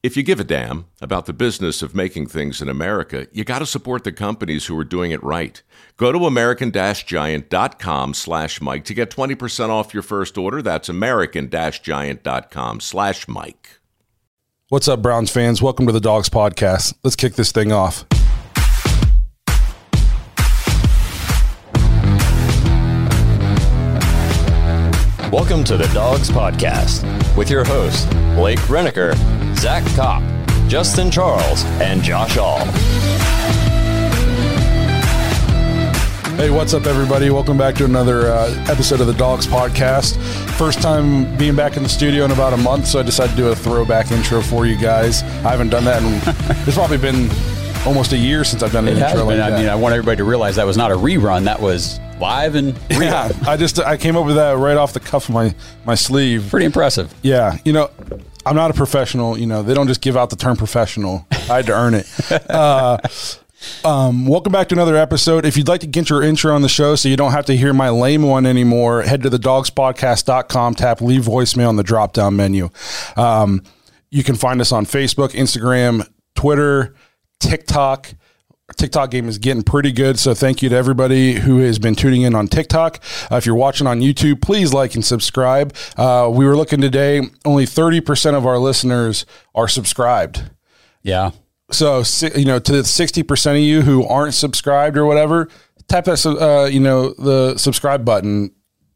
if you give a damn about the business of making things in America, you got to support the companies who are doing it right. Go to american-giant.com slash Mike to get 20% off your first order. That's american-giant.com slash Mike. What's up, Browns fans? Welcome to the Dawgs Podcast. Let's kick this thing off. Welcome to the Dawgs Podcast with your hosts, Blake Renaker, Zach Kopp, Justin Charles, and Josh All. Hey, what's up, everybody? Welcome back to another uh, episode of the Dawgs Podcast. First time being back in the studio in about a month, so I decided to do a throwback intro for you guys. I haven't done that, and it's probably been almost a year since I've done an It has intro been. like I mean, I want everybody to realize that was not a rerun. That was live and real. yeah, I just I came up with that right off the cuff of my my sleeve. Pretty impressive. Yeah, you know, I'm not a professional. You know, they don't just give out the term professional. I had to earn it. Uh, um, welcome back to another episode. If you'd like to get your intro on the show so you don't have to hear my lame one anymore, head to the dawgspodcast.com, tap leave voicemail on the drop down menu. Um, you can find us on Facebook, Instagram, Twitter, TikTok. TikTok game is getting pretty good, so thank you to everybody who has been tuning in on TikTok. Uh, if you're watching on YouTube, please like and subscribe. Uh, we were looking today; only 30% of our listeners are subscribed. Yeah. So, you know, to the 60% of you who aren't subscribed or whatever, tap that, uh, you know, the subscribe button.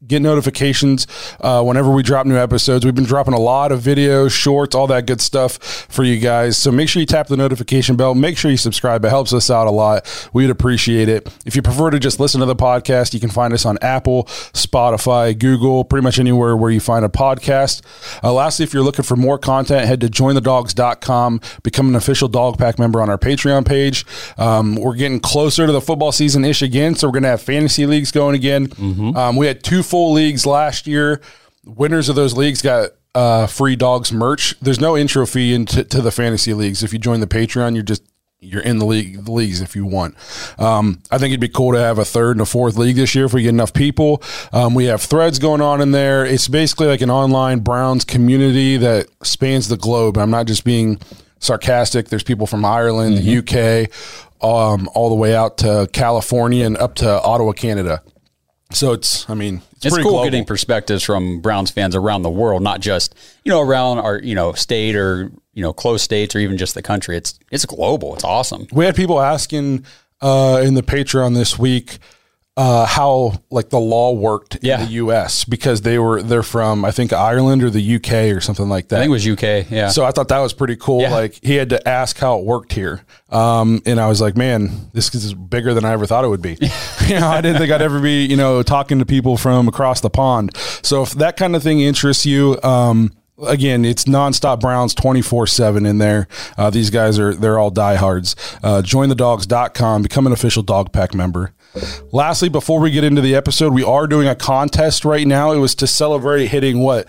Get notifications uh, whenever we drop new episodes. We've been dropping a lot of videos, shorts, all that good stuff for you guys. So make sure you tap the notification bell. Make sure you subscribe. It helps us out a lot. We'd appreciate it. If you prefer to just listen to the podcast, you can find us on Apple, Spotify, Google, pretty much anywhere where you find a podcast. Uh, lastly, if you're looking for more content, head to jointhedawgs.com, become an official dog pack member on our Patreon page. Um, we're getting closer to the football season ish again, so we're going to have fantasy leagues going again. Um, we had two full leagues last year. Winners of those leagues got uh, free dogs merch. There's no intro fee into to the fantasy leagues. If you join the Patreon, you're just you're in the league the leagues if you want. Um, I think it'd be cool to have a third and a fourth league this year if we get enough people. Um, we have threads going on in there. It's basically like an online Browns community that spans the globe. I'm not just being sarcastic. There's people from Ireland, the UK, um, all the way out to California and up to Ottawa, Canada. So it's, I mean, it's, It's cool global. getting perspectives from Browns fans around the world, not just, you know, around our, you know, state or, you know, close states or even just the country. It's it's global. It's awesome. we had people asking uh, in the Patreon this week uh, how like the law worked Yeah. in the U.S. because they were they're from I think Ireland or the U.K. or something like that. I think it was UK. Yeah. so I thought that was pretty cool. Yeah. Like he had to ask how it worked here, um, and I was like, man, this is bigger than I ever thought it would be. you know, I didn't think I'd ever be you know talking to people from across the pond. So if that kind of thing interests you. Um, Again, it's nonstop Browns 24 7 in there. Uh, these guys are, they're all diehards. Uh, jointhedawgs.com, become an official dog pack member. Lastly, before we get into the episode, we are doing a contest right now. It was to celebrate hitting what?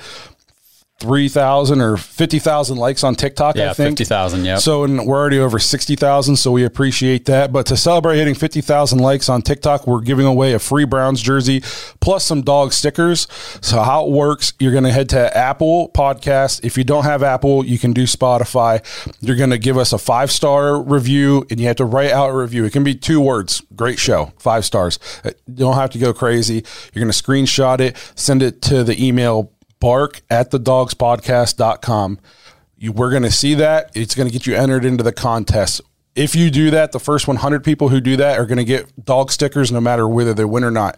53,000 or 50,000 likes on TikTok, Yeah, I think. 50,000, Yeah. So and we're already over 60,000, so we appreciate that. But to celebrate hitting 50,000 likes on TikTok, we're giving away a free Browns jersey plus some dog stickers. So how it works, you're going to head to Apple Podcast. If you don't have Apple, you can do Spotify. You're going to give us a five-star review and you have to write out a review. It can be two words. Great show. 5 stars. Uh, You don't have to go crazy. You're going to screenshot it, send it to the email bark at the dawgspodcast.com. You, we're going to see that. It's going to get you entered into the contest. If you do that, the first 100 people who do that are going to get dog stickers no matter whether they win or not.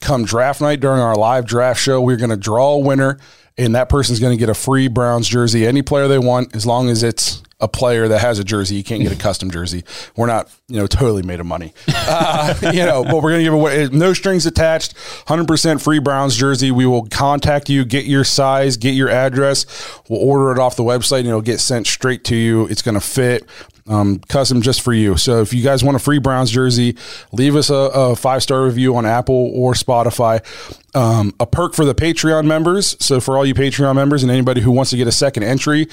Come draft night during our live draft show, we're going to draw a winner, and that person's going to get a free Browns jersey, any player they want, as long as it's a player that has a jersey. You can't get a custom jersey. We're not, you know, totally made of money, uh, you know, but we're going to give away no strings attached, 100% free Browns jersey. We will contact you, get your size, get your address. We'll order it off the website and it'll get sent straight to you. It's going to fit. Um, custom just for you. So if you guys want a free Browns jersey, leave us a, a five star review on Apple or Spotify. Um, a perk for the Patreon members. So for all you Patreon members and anybody who wants to get a second entry,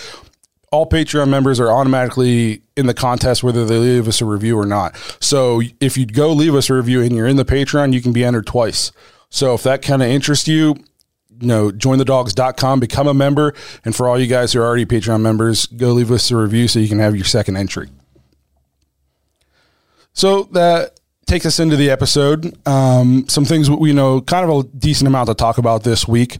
all Patreon members are automatically in the contest, whether they leave us a review or not. So if you go leave us a review and you're in the Patreon, you can be entered twice. So if that kind of interests you, you know, jointhedawgs.com, become a member. And for all you guys who are already Patreon members, go leave us a review so you can have your second entry. So that takes us into the episode. Um, some things we know, kind of a decent amount to talk about this week.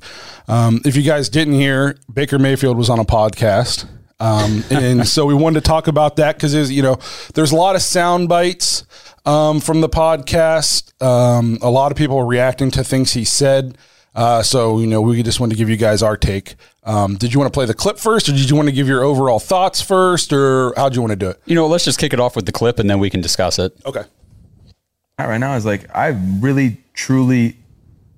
Um, if you guys didn't hear, Baker Mayfield was on a podcast. Um, and so we wanted to talk about that because you know there's a lot of sound bites um, from the podcast. Um, a lot of people are reacting to things he said. Uh, so you know we just wanted to give you guys our take. Um, did you want to play the clip first, or did you want to give your overall thoughts first, or how'd you want to do it? You know, let's just kick it off with the clip and then we can discuss it. Okay. right now is like I really, truly,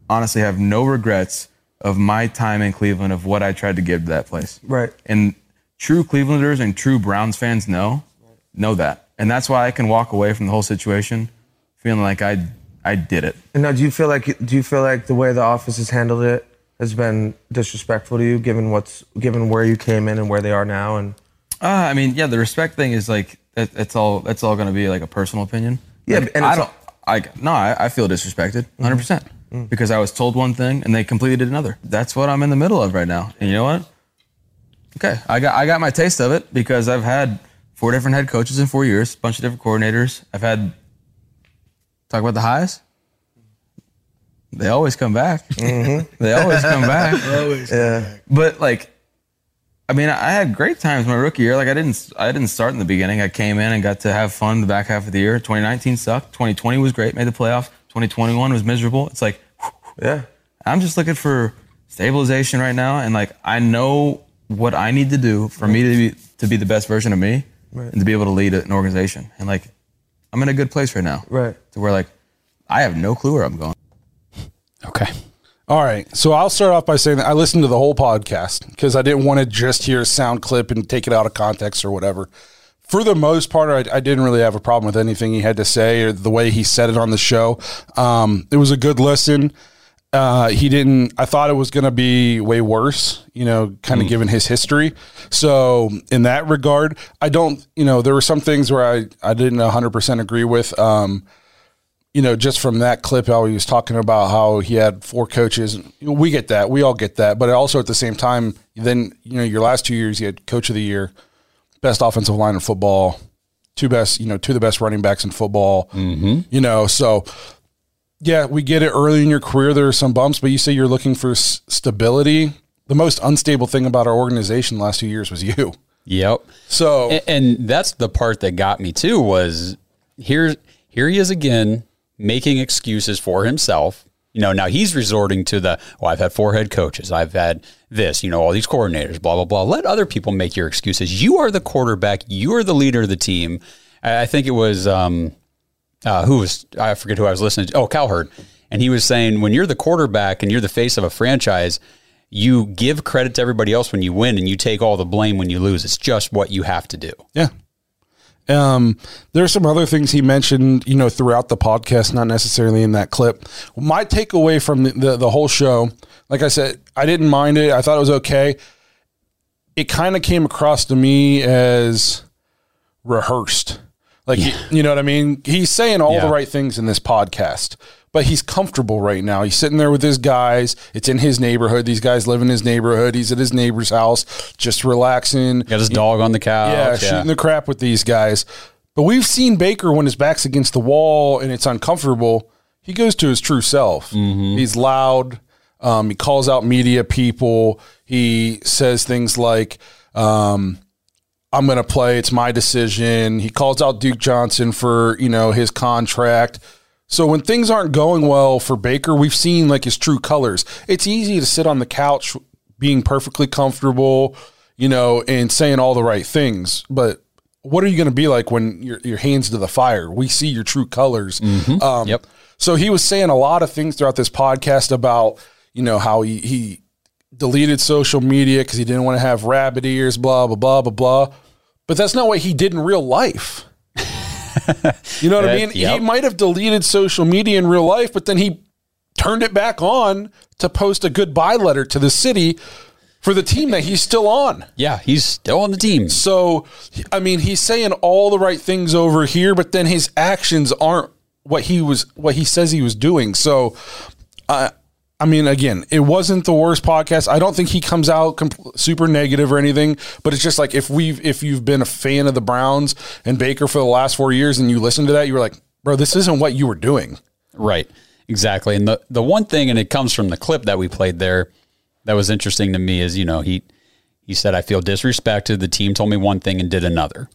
honestly have no regrets of my time in Cleveland of what I tried to give to that place. Right. And true Clevelanders and true Browns fans know know that, and that's why I can walk away from the whole situation feeling like I I did it. And now, do you feel like do you feel like the way the office has handled it has been disrespectful to you, given what's given where you came in and where they are now? And Uh, I mean, yeah, the respect thing is like that, that's all. That's all going to be like a personal opinion. Yeah, Like, and I don't. I no, I, I feel disrespected, 100 percent, because I was told one thing and they completely did another. That's what I'm in the middle of right now. And you know what? Okay, I got I got my taste of it because I've had four different head coaches in four years, a bunch of different coordinators. I've had talk about the highs. They always come back. Mm-hmm. they always come back. Always. yeah, But like, I mean, I had great times my rookie year. Like, I didn't, I didn't start in the beginning. I came in and got to have fun the back half of the year. 2019 sucked. 2020 was great. Made the playoffs. 2021 was miserable. It's like, yeah, I'm just looking for stabilization right now, and like, I know what I need to do for me to be to be the best version of me, and to be able to lead an organization. And like, I'm in a good place right now. right. To where like, I have no clue where I'm going. Okay. All right. So I'll start off by saying that I listened to the whole podcast because I didn't want to just hear a sound clip and take it out of context or whatever. For the most part, I, I didn't really have a problem with anything he had to say or the way he said it on the show. Um, it was a good listen. Uh, he didn't. I thought it was going to be way worse, you know, kind of given his history. So in that regard, I don't. You know, there were some things where I I didn't 100 percent agree with. Um, you know, just from that clip, how he was talking about how he had four coaches. We get that. We all get that. But also at the same time, then, you know, your last two years, you had coach of the year, best offensive line in football, two best, you know, two of the best running backs in football. Mm-hmm. You know, so yeah, we get it early in your career. There are some bumps, but you say you're looking for s- stability. The most unstable thing about our organization the last two years was you. Yep. So, And, and that's the part that got me too was here here he is again making excuses for himself. You know, now he's resorting to the, well, I've had four head coaches. I've had this, you know, all these coordinators, blah, blah, blah. Let other people make your excuses. You are the quarterback. You are the leader of the team. I I think it was, um, uh, who was, I forget who I was listening to. Oh, Cowherd. And he was saying, when you're the quarterback and you're the face of a franchise, you give credit to everybody else when you win and you take all the blame when you lose. It's just what you have to do. Yeah. Um, there are some other things he mentioned, you know, throughout the podcast, not necessarily in that clip. My takeaway from the, the, the whole show, like I said, I didn't mind it. I thought it was okay. it kind of came across to me as rehearsed. Like, you, you know what I mean? He's saying all Yeah. the right things in this podcast, but he's comfortable right now. He's sitting there with his guys. It's in his neighborhood. These guys live in his neighborhood. He's at his neighbor's house, just relaxing. Got his dog on the couch. Yeah, shooting the crap with these guys. But we've seen Baker when his back's against the wall and it's uncomfortable. He goes to his true self. He's loud. Um, he calls out media people. He says things like, um, "I'm going to play. It's my decision." He calls out Duke Johnson for you know his contract. So when things aren't going well for Baker, we've seen like his true colors. It's easy to sit on the couch being perfectly comfortable, you know, and saying all the right things, but what are you going to be like when your your hands to the fire? We see your true colors. Um, Yep. So he was saying a lot of things throughout this podcast about you know how he he deleted social media because he didn't want to have rabbit ears, blah blah blah blah blah. But that's not what he did in real life. you know what I mean? yep. He might have deleted social media in real life, but then he turned it back on to post a goodbye letter to the city for the team that he's still on. Yeah, he's still on the team. So, I mean, he's saying all the right things over here, but then his actions aren't what he was, what he says he was doing. So, uh, I mean, again, it wasn't the worst podcast. I don't think he comes out compl- super negative or anything, but it's just like if we've, if you've been a fan of the Browns and Baker for the last four years and you listen to that, you were like, bro, this isn't what you were doing. Right. Exactly. And the, the one thing, and it comes from the clip that we played there that was interesting to me is, you know, he, he said, I feel disrespected. The team told me one thing and did another.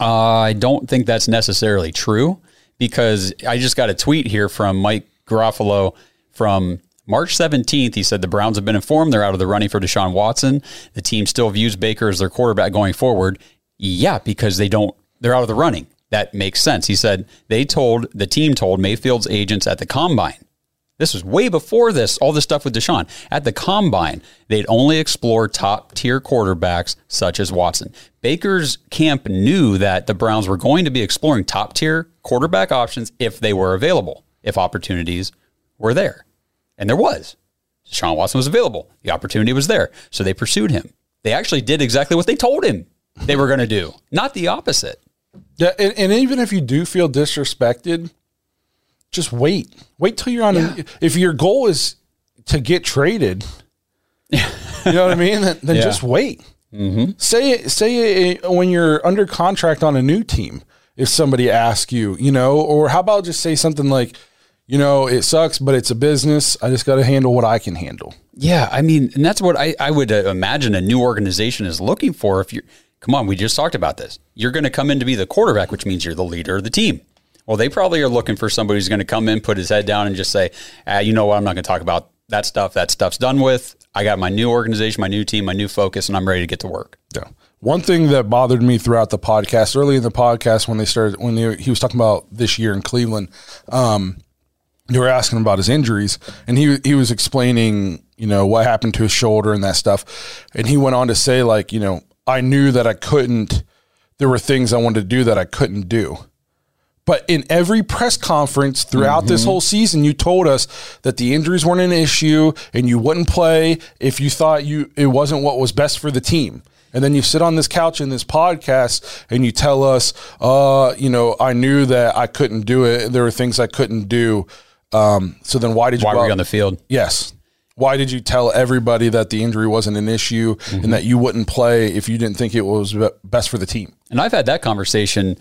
Uh, I don't think that's necessarily true because I just got a tweet here from Mike Garafolo from March 17th. He said the Browns have been informed they're out of the running for Deshaun Watson. The team still views Baker as their quarterback going forward. Yeah, because they don't, they're out of the running. That makes sense. He said they told, the team told Mayfield's agents at the combine this was way before this, all this stuff with Deshaun. At the combine, they'd only explore top tier quarterbacks such as Watson. Baker's camp knew that the Browns were going to be exploring top tier quarterback options if they were available, if opportunities were there. And there was. Sean Watson was available. The opportunity was there. So they pursued him. They actually did exactly what they told him they were going to do, not the opposite. Yeah, and, and even if you do feel disrespected, just wait. Wait till you're on. A, if your goal is to get traded, you know what I mean. Then, then Yeah. just wait. Mm-hmm. Say it. Say it when you're under contract on a new team. If somebody asks you, you know, or how about just say something like, you know, it sucks, but it's a business. I just got to handle what I can handle. Yeah, I mean, and that's what I, I would uh, imagine a new organization is looking for. If you're, come on, we just talked about this. You're going to come in to be the quarterback, which means you're the leader of the team. Well, they probably are looking for somebody who's going to come in, put his head down, and just say, ah, you know what, I'm not going to talk about that stuff. That stuff's done with. I got my new organization, my new team, my new focus, and I'm ready to get to work. Yeah. One thing that bothered me throughout the podcast, early in the podcast, when they started, when they, he was talking about this year in Cleveland, um, they were asking about his injuries, and he he was explaining, you know, what happened to his shoulder and that stuff, and he went on to say, like, you know, I knew that I couldn't. There were things I wanted to do that I couldn't do. But in every press conference throughout this whole season, you told us that the injuries weren't an issue and you wouldn't play if you thought you it wasn't what was best for the team. And then you sit on this couch in this podcast and you tell us, uh, you know, I knew that I couldn't do it. There were things I couldn't do. Um, so then why did you Why were out- you on the field? Yes. Why did you tell everybody that the injury wasn't an issue and that you wouldn't play if you didn't think it was best for the team? And I've had that conversation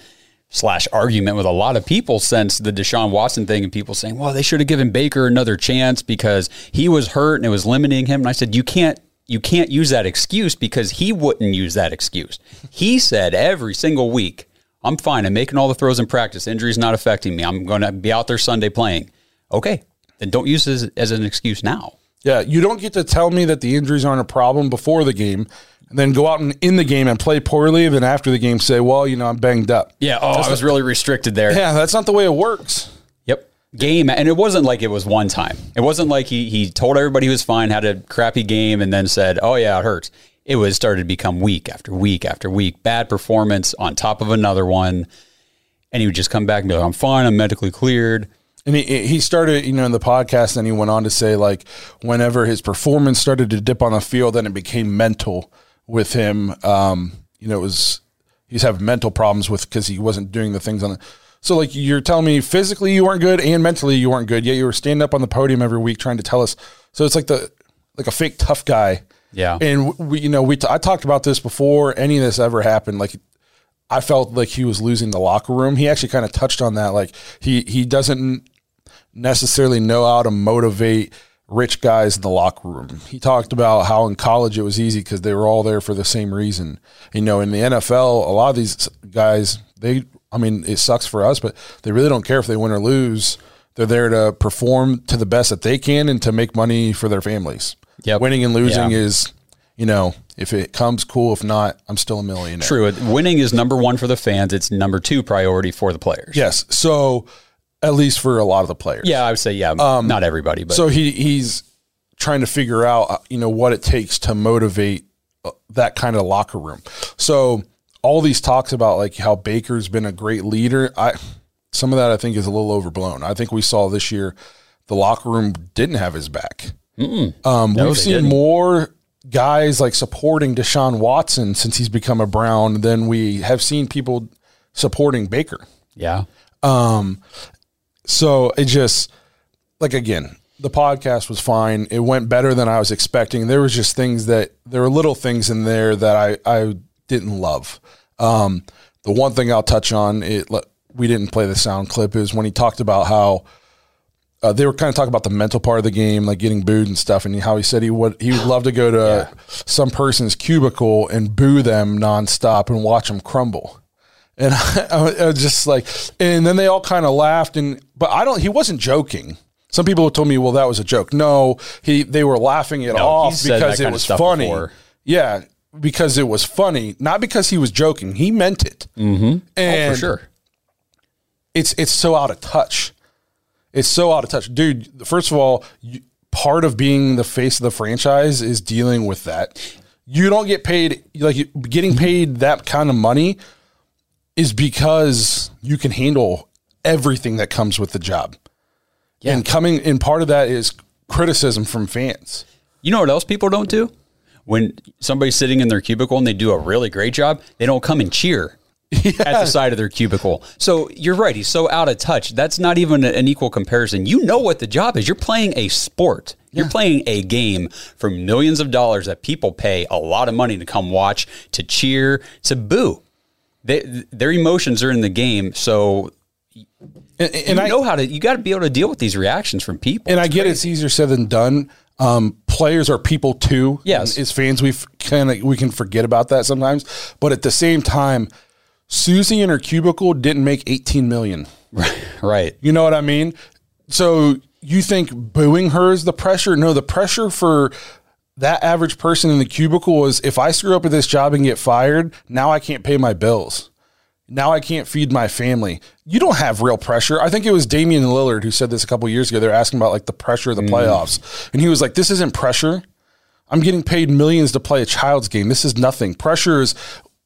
slash argument with a lot of people since the Deshaun Watson thing, and people saying, "Well, they should have given Baker another chance because he was hurt and it was limiting him." And I said, "You can't." You can't use that excuse because he wouldn't use that excuse. He said every single week, I'm fine. I'm making all the throws in practice. Injury's not affecting me. I'm going to be out there Sunday playing. Okay. Then don't use this as an excuse now. Yeah, you don't get to tell me that the injuries aren't a problem before the game, and then go out and in the game and play poorly, and then after the game say, "Well, you know, I'm banged up." Yeah. Oh, I was really restricted there. Yeah, that's not the way it works. Yep. Game and it wasn't like it was one time. It wasn't like he he told everybody he was fine, had a crappy game, and then said, "Oh yeah, it hurts." It was started to become week after week after week, bad performance on top of another one, and he would just come back and be like, "I'm fine, I'm medically cleared." And he he started, you know, in the podcast, and he went on to say like, whenever his performance started to dip on the field, then it became mental. with him. Um, you know, it was he's having mental problems with because he wasn't doing the things on the. So like you're telling me physically you weren't good and mentally you weren't good, yet you were standing up on the podium every week trying to tell us. So it's like the like a fake tough guy. Yeah. And we, you know, we t- I talked about this before any of this ever happened. Like I felt like he was losing the locker room. He actually kind of touched on that. Like he he doesn't necessarily know how to motivate rich guys in the locker room. He talked about how in college it was easy because they were all there for the same reason. You know, in the NFL, a lot of these guys, they, I mean, it sucks for us, but they really don't care if they win or lose. They're there to perform to the best that they can and to make money for their families. Yep. Winning and losing Yeah. is, you know, if it comes, cool. If not, I'm still a millionaire. True. Winning is number one for the fans. It's number two priority for the players. Yes. So, at least for a lot of the players. Yeah, I would say yeah. not everybody, but So he he's trying to figure out uh, you know what it takes to motivate uh, that kind of locker room. So all these talks about like how Baker's been a great leader, I some of that I think is a little overblown. I think we saw this year the locker room didn't have his back. Um, No, we've seen didn't. more guys like supporting Deshaun Watson since he's become a Brown than we have seen people supporting Baker. yeah. So it just like again, the podcast was fine. It went better than I was expecting. There was just things that there were little things in there that I I didn't love. Um, the one thing I'll touch on it we didn't play the sound clip is when he talked about how uh, they were kind of talking about the mental part of the game, like getting booed and stuff, and how he said he would he would love to go to some person's cubicle and boo them nonstop and watch them crumble. And I, I was just like, and then they all kind of laughed, and but I don't. He wasn't joking. Some people told me, well, that was a joke. No, he they were laughing it No, off because it was funny. before. Yeah, because it was funny, not because he was joking. He meant it. Mm-hmm. And Oh, for sure. it's it's so out of touch. It's so out of touch, dude. First of all, you, part of being the face of the franchise is dealing with that. You don't get paid like getting paid that kind of money is because you can handle everything that comes with the job. And coming and part of that is criticism from fans. You know what else people don't do? When somebody's sitting in their cubicle and they do a really great job, they don't come and cheer at the side of their cubicle. So you're right. He's so out of touch. That's not even an equal comparison. You know what the job is. You're playing a sport. You're playing a game for millions of dollars that people pay a lot of money to come watch, to cheer, to boo. They, their emotions are in the game. So And, you and I know how to, you got to be able to deal with these reactions from people. and I get it's easier said than done. Um, players are people too. Yes. And as fans, we kind of we can forget about that sometimes. But at the same time, Susie in her cubicle didn't make eighteen million. Right. right. You know what I mean? So you think booing her is the pressure? No, the pressure for that average person in the cubicle was if I screw up at this job and get fired, now I can't pay my bills. Now I can't feed my family. You don't have real pressure. I think it was Damian Lillard who said this a couple years ago. They're asking about like the pressure of the mm-hmm. playoffs. And he was like, This isn't pressure. I'm getting paid millions to play a child's game. This is nothing. Pressure is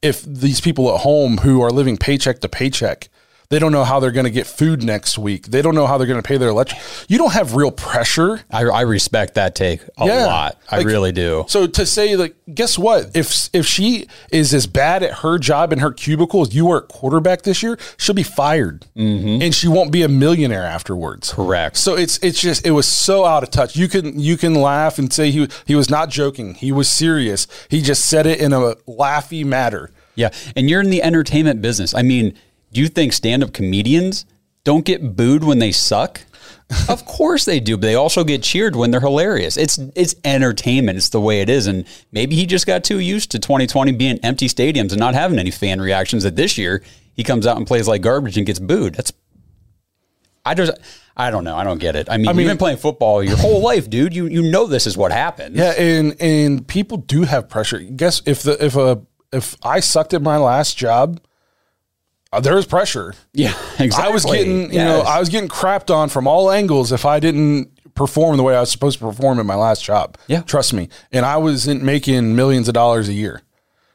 if these people at home who are living paycheck to paycheck, they don't know how they're going to get food next week. They don't know how they're going to pay their electric. You don't have real pressure. I, I respect that take a Yeah. lot. I Like- really do. So to say like, guess what? If if she is as bad at her job in her cubicle as you were at quarterback this year, she'll be fired, mm-hmm. and she won't be a millionaire afterwards. Correct. So it's it's just it was so out of touch. You can you can laugh and say he he was not joking. He was serious. He just said it in a laughy matter. Yeah. And you're in the entertainment business. I mean, do you think stand up comedians don't get booed when they suck? of course they do, but they also get cheered when they're hilarious. It's it's entertainment. It's the way it is. And maybe he just got too used to 2020 being empty stadiums and not having any fan reactions that this year he comes out and plays like garbage and gets booed. That's I just I don't know. I don't get it. I mean, mean- you've been playing football your whole life, dude. You you know this is what happens. Yeah, and and people do have pressure. Guess if the if a if I sucked at my last job, Uh, there was pressure. Yeah, exactly. I was getting, you know, I was getting crapped on from all angles if I didn't perform the way I was supposed to perform in my last job. Yeah. Trust me. And I wasn't making millions of dollars a year.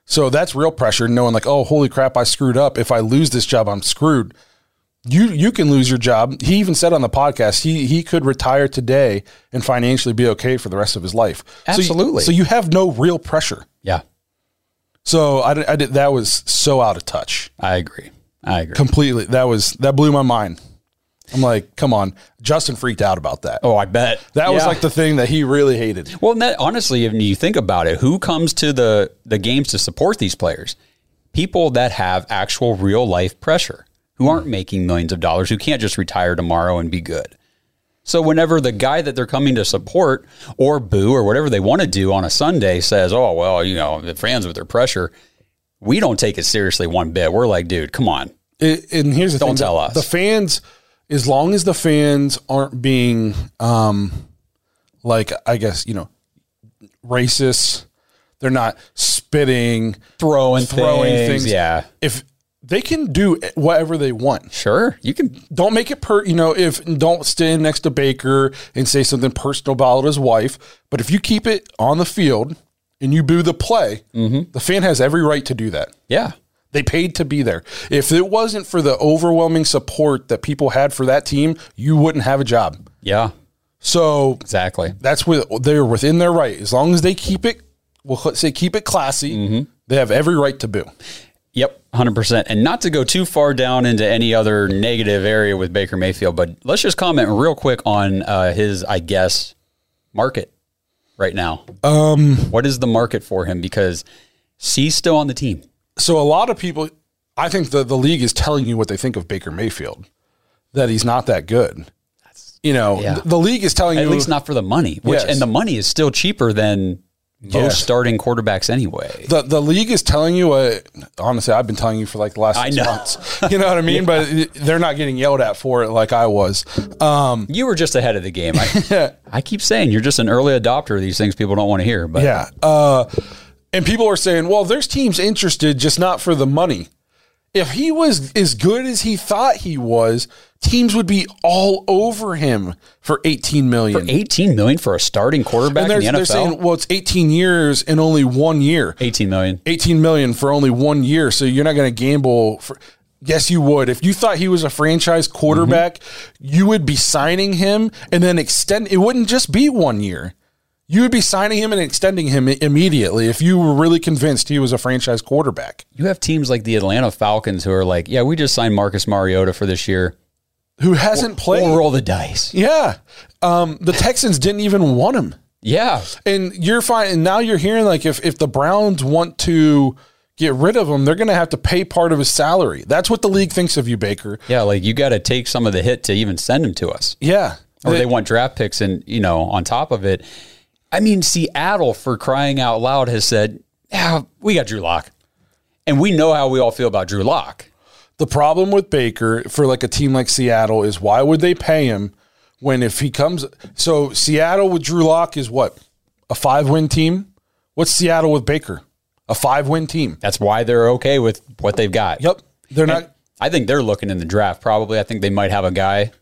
So that's real pressure knowing like, oh, holy crap, I screwed up. If I lose this job, I'm screwed. You you can lose your job. He even said on the podcast he he could retire today and financially be okay for the rest of his life. So you- Absolutely. So you, have no real pressure. Yeah. So I, I did that was so out of touch. I agree. I agree. Completely. That was that blew my mind. I'm like, come on. Justin freaked out about that. oh, I bet that was Yeah. like the thing that he really hated. Well, and that, honestly, if you think about it, who comes to the the games to support these players? People that have actual real life pressure, who aren't making millions of dollars, who can't just retire tomorrow and be good. So whenever the guy that they're coming to support or boo or whatever they want to do on a Sunday says, "Oh well, you know, the fans with their pressure," we don't take it seriously one bit. We're like, dude, come on. It, and here's the thing. Don't thing: tell the, us. The fans, as long as the fans aren't being, um, like I guess you know, racist, they're not spitting, Throwing, throwing things, things. yeah, If they can do whatever they want, sure, you can. don't make it per. You know, if don't stand next to Baker and say something personal about his wife. But if you keep it on the field and you boo the play, Mm-hmm. the fan has every right to do that. Yeah, They paid to be there. If it wasn't for the overwhelming support that people had for that team, you wouldn't have a job. yeah, So exactly. that's with they're within their right. As long as they keep it, well, let's say keep it classy, Mm-hmm. they have every right to boo. Yep, 100%. And not to go too far down into any other negative area with Baker Mayfield, but let's just comment real quick on uh, his, I guess, market right now. Um, what is the market for him? Because he's still on the team. So a lot of people, I think the the league is telling you what they think of Baker Mayfield, that he's not that good. You know, Yeah. th- the league is telling At you at least not for the money, which Yes. and the money is still cheaper than most starting quarterbacks anyway. the the league is telling you what honestly I've been telling you for like the last six months. You know what I mean? But they're not getting yelled at for it like I was. Um, You were just ahead of the game. I, I keep saying you're just an early adopter of these things people don't want to hear. But yeah. Uh, and people are saying, well, there's teams interested, just not for the money. If he was as good as he thought he was, teams would be all over him for 18 million. 18 million for a starting quarterback in they're, the they're NFL. saying, well, it's 18 years and only one year. 18 million. 18 million for only one year. So you're not going to gamble for. Yes, you would. If you thought he was a franchise quarterback, mm-hmm. you would be signing him and then extend. It wouldn't just be one year. You would be signing him and extending him immediately if you were really convinced he was a franchise quarterback You have teams like the Atlanta Falcons who are like, yeah, we just signed Marcus Mariota for this year. who hasn't played. We'll roll the dice. yeah, um, the Texans didn't even want him. Yeah. and you're fine. And now you're hearing like if if the Browns want to get rid of him, they're going to have to pay part of his salary. That's what the league thinks of you, Baker. Yeah. Like you got to take some of the hit to even send him to us. Yeah, Or they want draft picks and, you know, on top of it. I mean, Seattle, for crying out loud, has said, yeah, we got Drew Lock. And we know how we all feel about Drew Lock. The problem with Baker for like a team like Seattle is why would they pay him when if he comes? So Seattle with Drew Lock is what a five win team. What's Seattle with Baker? A five win team. That's why they're okay with what they've got. Yep, they're not. I think they're looking in the draft. Probably, I think they might have a guy.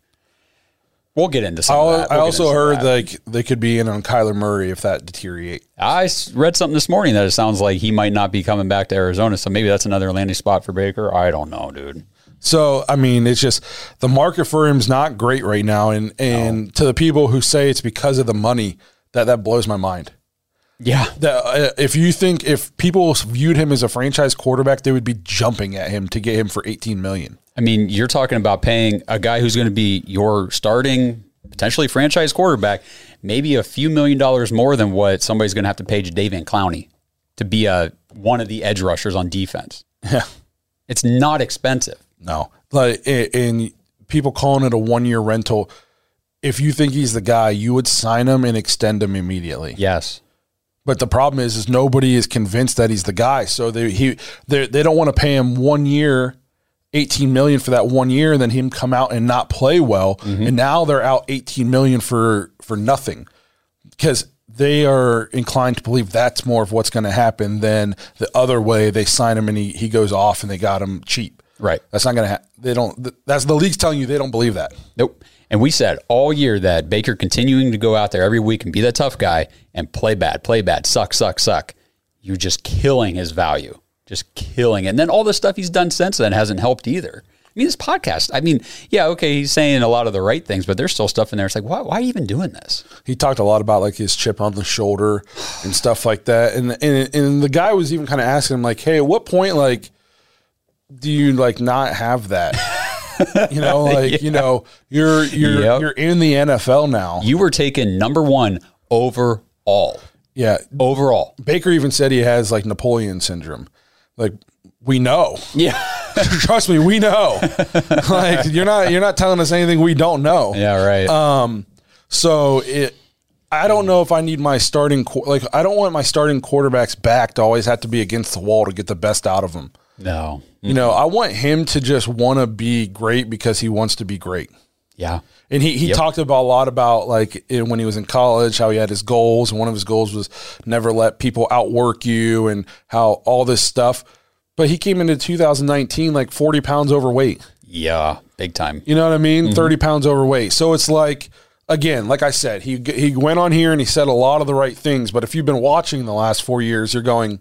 We'll get into some. I, of that. We'll get also into some of heard that. like they could be in on Kyler Murray if that deteriorate. I read something this morning that it sounds like he might not be coming back to Arizona. So maybe that's another landing spot for Baker. I don't know, dude. So I mean, it's just the market for him's not great right now, and and to the people who say it's because of the money, that that blows my mind. Yeah, That uh, if you think if people viewed him as a franchise quarterback, they would be jumping at him to get him for eighteen million. I mean, you're talking about paying a guy who's going to be your starting, potentially franchise quarterback, maybe a few million dollars more than what somebody's going to have to pay Jadeveon Clowney to be a one of the edge rushers on defense. Yeah, It's not expensive. no, like and people calling it a one year rental. If you think he's the guy, you would sign him and extend him immediately. Yes. But the problem is, is nobody is convinced that he's the guy. So they he they they don't want to pay him one year, eighteen million for that one year, and then him come out and not play well, mm-hmm. and now they're out eighteen million for for nothing, because they are inclined to believe that's more of what's going to happen than the other way. They sign him and he he goes off and they got him cheap. Right. That's not going to happen. They don't. That's the league's telling you they don't believe that. Nope. And we said all year that Baker continuing to go out there every week and be that tough guy and play bad, play bad, suck, suck, suck. You're just killing his value, just killing it. And then all the stuff he's done since then hasn't helped either. I mean, this podcast. I mean, yeah, okay, he's saying a lot of the right things, but there's still stuff in there. It's like, why, why are you even doing this? He talked a lot about like his chip on the shoulder and stuff like that. And and and the guy was even kind of asking him like, "Hey, at what point like do you like not have that?" You know, like you know, you're you're Yep. you're in the NFL now. You were taken number one overall. yeah, Overall. Baker even said he has like Napoleon syndrome. Like we know. Yeah. Trust me, we know. like you're not you're not telling us anything we don't know. yeah, right. Um, so it, I don't know if I need my starting like I don't want my starting quarterbacks back to always have to be against the wall to get the best out of them. No. You know, I want him to just want to be great because he wants to be great. Yeah. And he, he talked about a lot about like in, when he was in college, how he had his goals, and one of his goals was never let people outwork you, and how all this stuff. But he came into 2019 like 40 pounds overweight. Yeah. Big time. You know what I mean? Mm-hmm. 30 pounds overweight. So it's like, again, like I said, he he went on here and he said a lot of the right things. But if you've been watching the last four years, you're going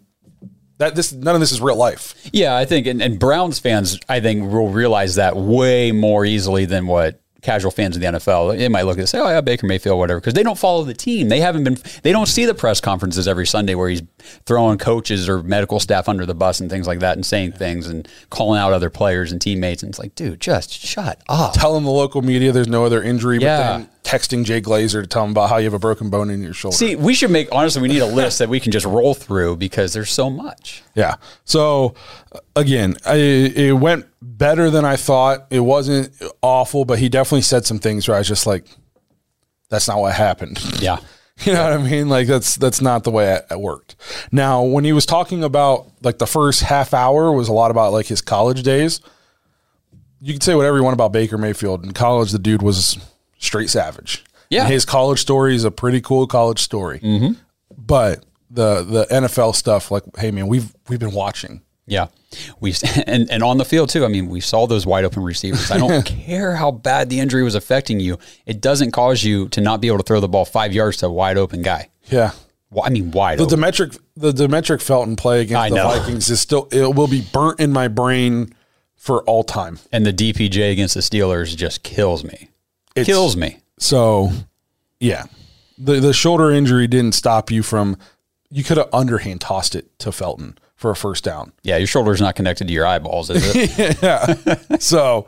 that this none of this is real life. Yeah, I think, and, and Browns fans, I think, will realize that way more easily than what casual fans of the NFL. They might look at it and say, "Oh yeah, Baker Mayfield, whatever," because they don't follow the team. They haven't been. They don't see the press conferences every Sunday where he's throwing coaches or medical staff under the bus and things like that, and saying things and calling out other players and teammates. And it's like, dude, just shut up. Tell Telling the local media there's no other injury, Yeah. but then texting Jay Glazer to tell him about how you have a broken bone in your shoulder. See, we should make honestly, we need a list that we can just roll through because there's so much. Yeah. So again, I, it went better than I thought. It wasn't awful, but he definitely said some things where I was just like, "That's not what happened." Yeah. You know what I mean? Like that's that's not the way it, it worked. Now, when he was talking about like the first half hour was a lot about like his college days. You can say whatever you want about Baker Mayfield. In college, the dude was straight savage. Yeah. And his college story is a pretty cool college story. Mm-hmm. But the the NFL stuff, like, hey man, we've we've been watching. Yeah. We and, and on the field too. I mean, we saw those wide open receivers. I don't care how bad the injury was affecting you. It doesn't cause you to not be able to throw the ball five yards to a wide open guy. Yeah. Well, I mean, wide The open. Demetric the Demetric Felton play against I the know. Vikings is still it will be burnt in my brain for all time. and the DPJ against the Steelers just kills me. It's- kills me. So, yeah, the the shoulder injury didn't stop you from. You could have underhand tossed it to Felton for a first down. Yeah, your shoulder's not connected to your eyeballs, is it? yeah. So,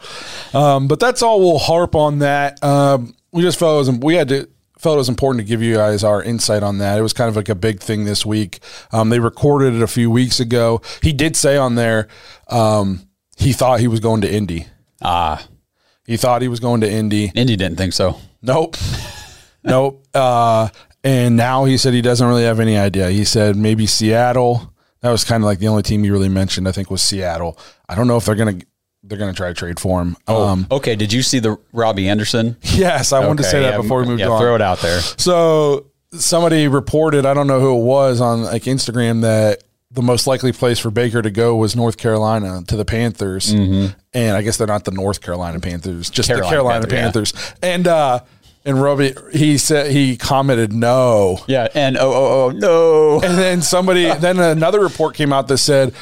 um, but that's all. We'll harp on that. Um, we just felt it was, we had to felt it was important to give you guys our insight on that. It was kind of like a big thing this week. Um, they recorded it a few weeks ago. He did say on there um, he thought he was going to Indy. Ah, He thought he was going to Indy. Indy didn't think so. Nope. nope. Uh, and now he said he doesn't really have any idea. He said maybe Seattle. That was kind of like the only team he really mentioned. I think was Seattle. I don't know if they're gonna they're gonna try to trade for him. Um, Okay, did you see the Robby Anderson? yes, I wanted to Okay, say that yeah, before we moved yeah, on. Throw it out there. So somebody reported, I don't know who it was on like Instagram that the most likely place for Baker to go was North Carolina to the Panthers. And I guess they're not the North Carolina Panthers, just Mm-hmm. Carolina the Carolina Panther, yeah. Panthers. And uh and Robby he said he commented no. Yeah, and oh oh oh no. And then somebody then another report came out that said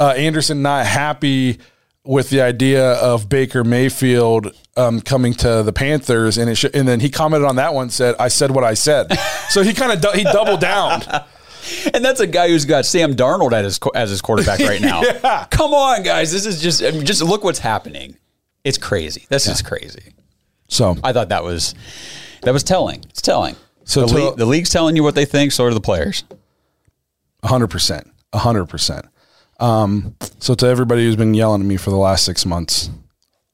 uh, Anderson not happy with the idea of Baker Mayfield um, coming to the Panthers, and it sh- and then he commented on that one said I said what I said. so he kind of du- he doubled down. And that's a guy who's got Sam Darnold as his, as his quarterback right now. Come on, guys. This is just, I mean, just look what's happening. It's crazy. This is crazy. So I thought that was, that was telling. It's telling. So the, to- league, the league's telling you what they think, so are the players. hundred percent, hundred percent. Um, so to everybody who's been yelling at me for the last six months,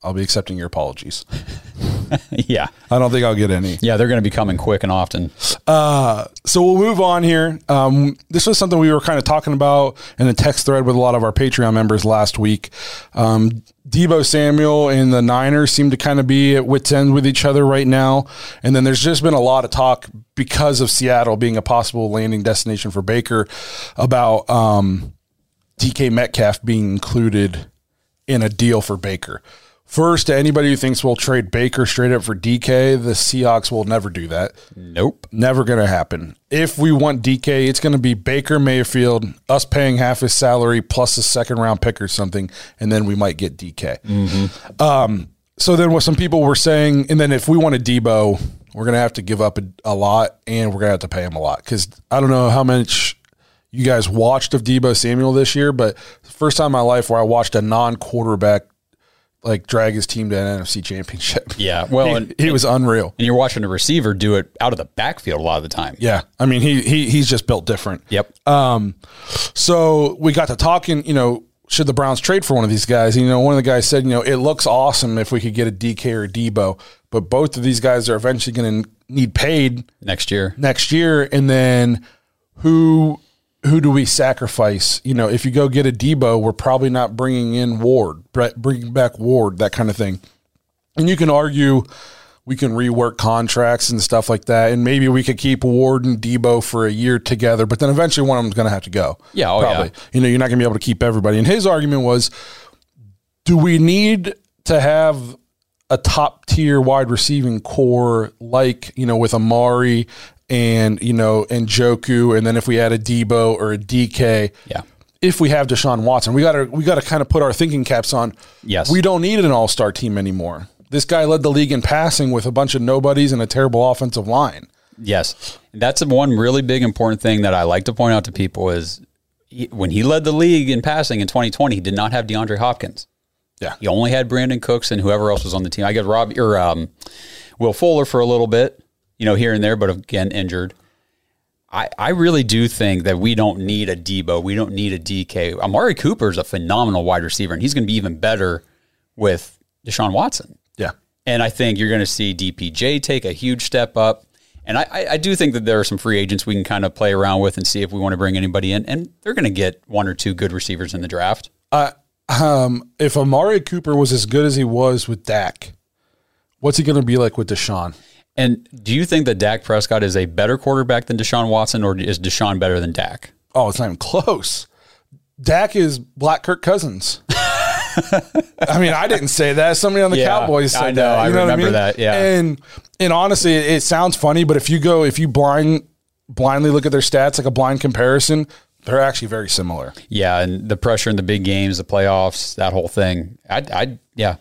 I'll be accepting your apologies. yeah. I don't think I'll get any. Yeah, they're going to be coming quick and often. Uh, so we'll move on here. Um, this was something we were kind of talking about in a text thread with a lot of our Patreon members last week. Um, Deebo Samuel and the Niners seem to kind of be at wits end with each other right now. And then there's just been a lot of talk because of Seattle being a possible landing destination for Baker about um, DK Metcalf being included in a deal for Baker. First, to anybody who thinks we'll trade Baker straight up for DK, the Seahawks will never do that. Nope. Never going to happen. If we want DK, it's going to be Baker Mayfield, us paying half his salary plus a second round pick or something, and then we might get DK. Um, so then what some people were saying, and then if we want a Deebo, we're going to have to give up a, a lot and we're going to have to pay him a lot. Because I don't know how much you guys watched of Deebo Samuel this year, but first time in my life where I watched a non quarterback like drag his team to an NFC championship. Yeah. Well, he, and, he was unreal. and you're watching a receiver do it out of the backfield a lot of the time. Yeah, I mean he he he's just built different. Yep. Um, so we got to talking. You know, should the Browns trade for one of these guys? You know, one of the guys said, you know, it looks awesome if we could get a DK or a Deebo, but both of these guys are eventually going to need paid Next year. next year, and then who who do we sacrifice? You know, if you go get a Deebo, we're probably not bringing in Ward, bringing back Ward, that kind of thing. And you can argue we can rework contracts and stuff like that, and maybe we could keep Ward and Deebo for a year together, but then eventually one of them's going to have to go. Yeah, oh, probably. yeah. You know, you're not going to be able to keep everybody. And his argument was, do we need to have a top tier wide receiving corps like you know with Amari and you know and Njoku, and then if we add a Deebo or a DK, Yeah. if we have Deshaun Watson, we got to we got to kind of put our thinking caps on. Yes. we don't need an all star team anymore. This guy led the league in passing with a bunch of nobodies and a terrible offensive line. Yes. That's one really big important thing that I like to point out to people is he, when he led the league in passing in 2020, he did not have DeAndre Hopkins. Yeah. He only had Brandin Cooks and whoever else was on the team. I get Rob or um, Will Fuller for a little bit, you know, here and there, but again injured. I, I really do think that we don't need a Deebo. We don't need a DK. Amari Cooper is a phenomenal wide receiver, and he's going to be even better with Deshaun Watson. Yeah, And I think you're going to see DPJ take a huge step up. And I, I, do think that there are some free agents we can kind of play around with and see if we want to bring anybody in. And they're going to get one or two good receivers in the draft. um, if Amari Cooper was as good as he was with Dak, what's he going to be like with Deshaun? And do you think that Dak Prescott is a better quarterback than Deshaun Watson, or is Deshaun better than Dak? Oh, it's not even close. Dak is Black Kirk Cousins. I mean, I didn't say that. Somebody on the Yeah, Cowboys said I know. that. I You what remember mean? that, yeah. And and honestly, it, it sounds funny, but if you go, if you blind blindly look at their stats, like a blind comparison, they're actually very similar. Yeah, and the pressure in the big games, the playoffs, that whole thing. I, I yeah,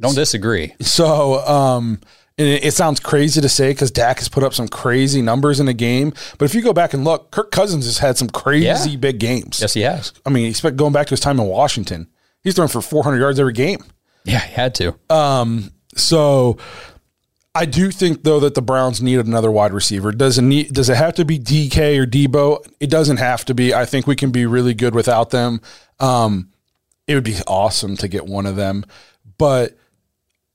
don't disagree. So, um, and it, it sounds crazy to say because Dak has put up some crazy numbers in a game, but if you go back and look, Kirk Cousins has had some crazy Yeah. big games. Yes, he has. I mean, expect going back to his time in Washington, he's throwing for 400 yards every game. Yeah, he had to. So I do think though that the Browns need another wide receiver. Does it need does it have to be DK or Deebo? It doesn't have to be. I think we can be really good without them. Um, it would be awesome to get one of them, but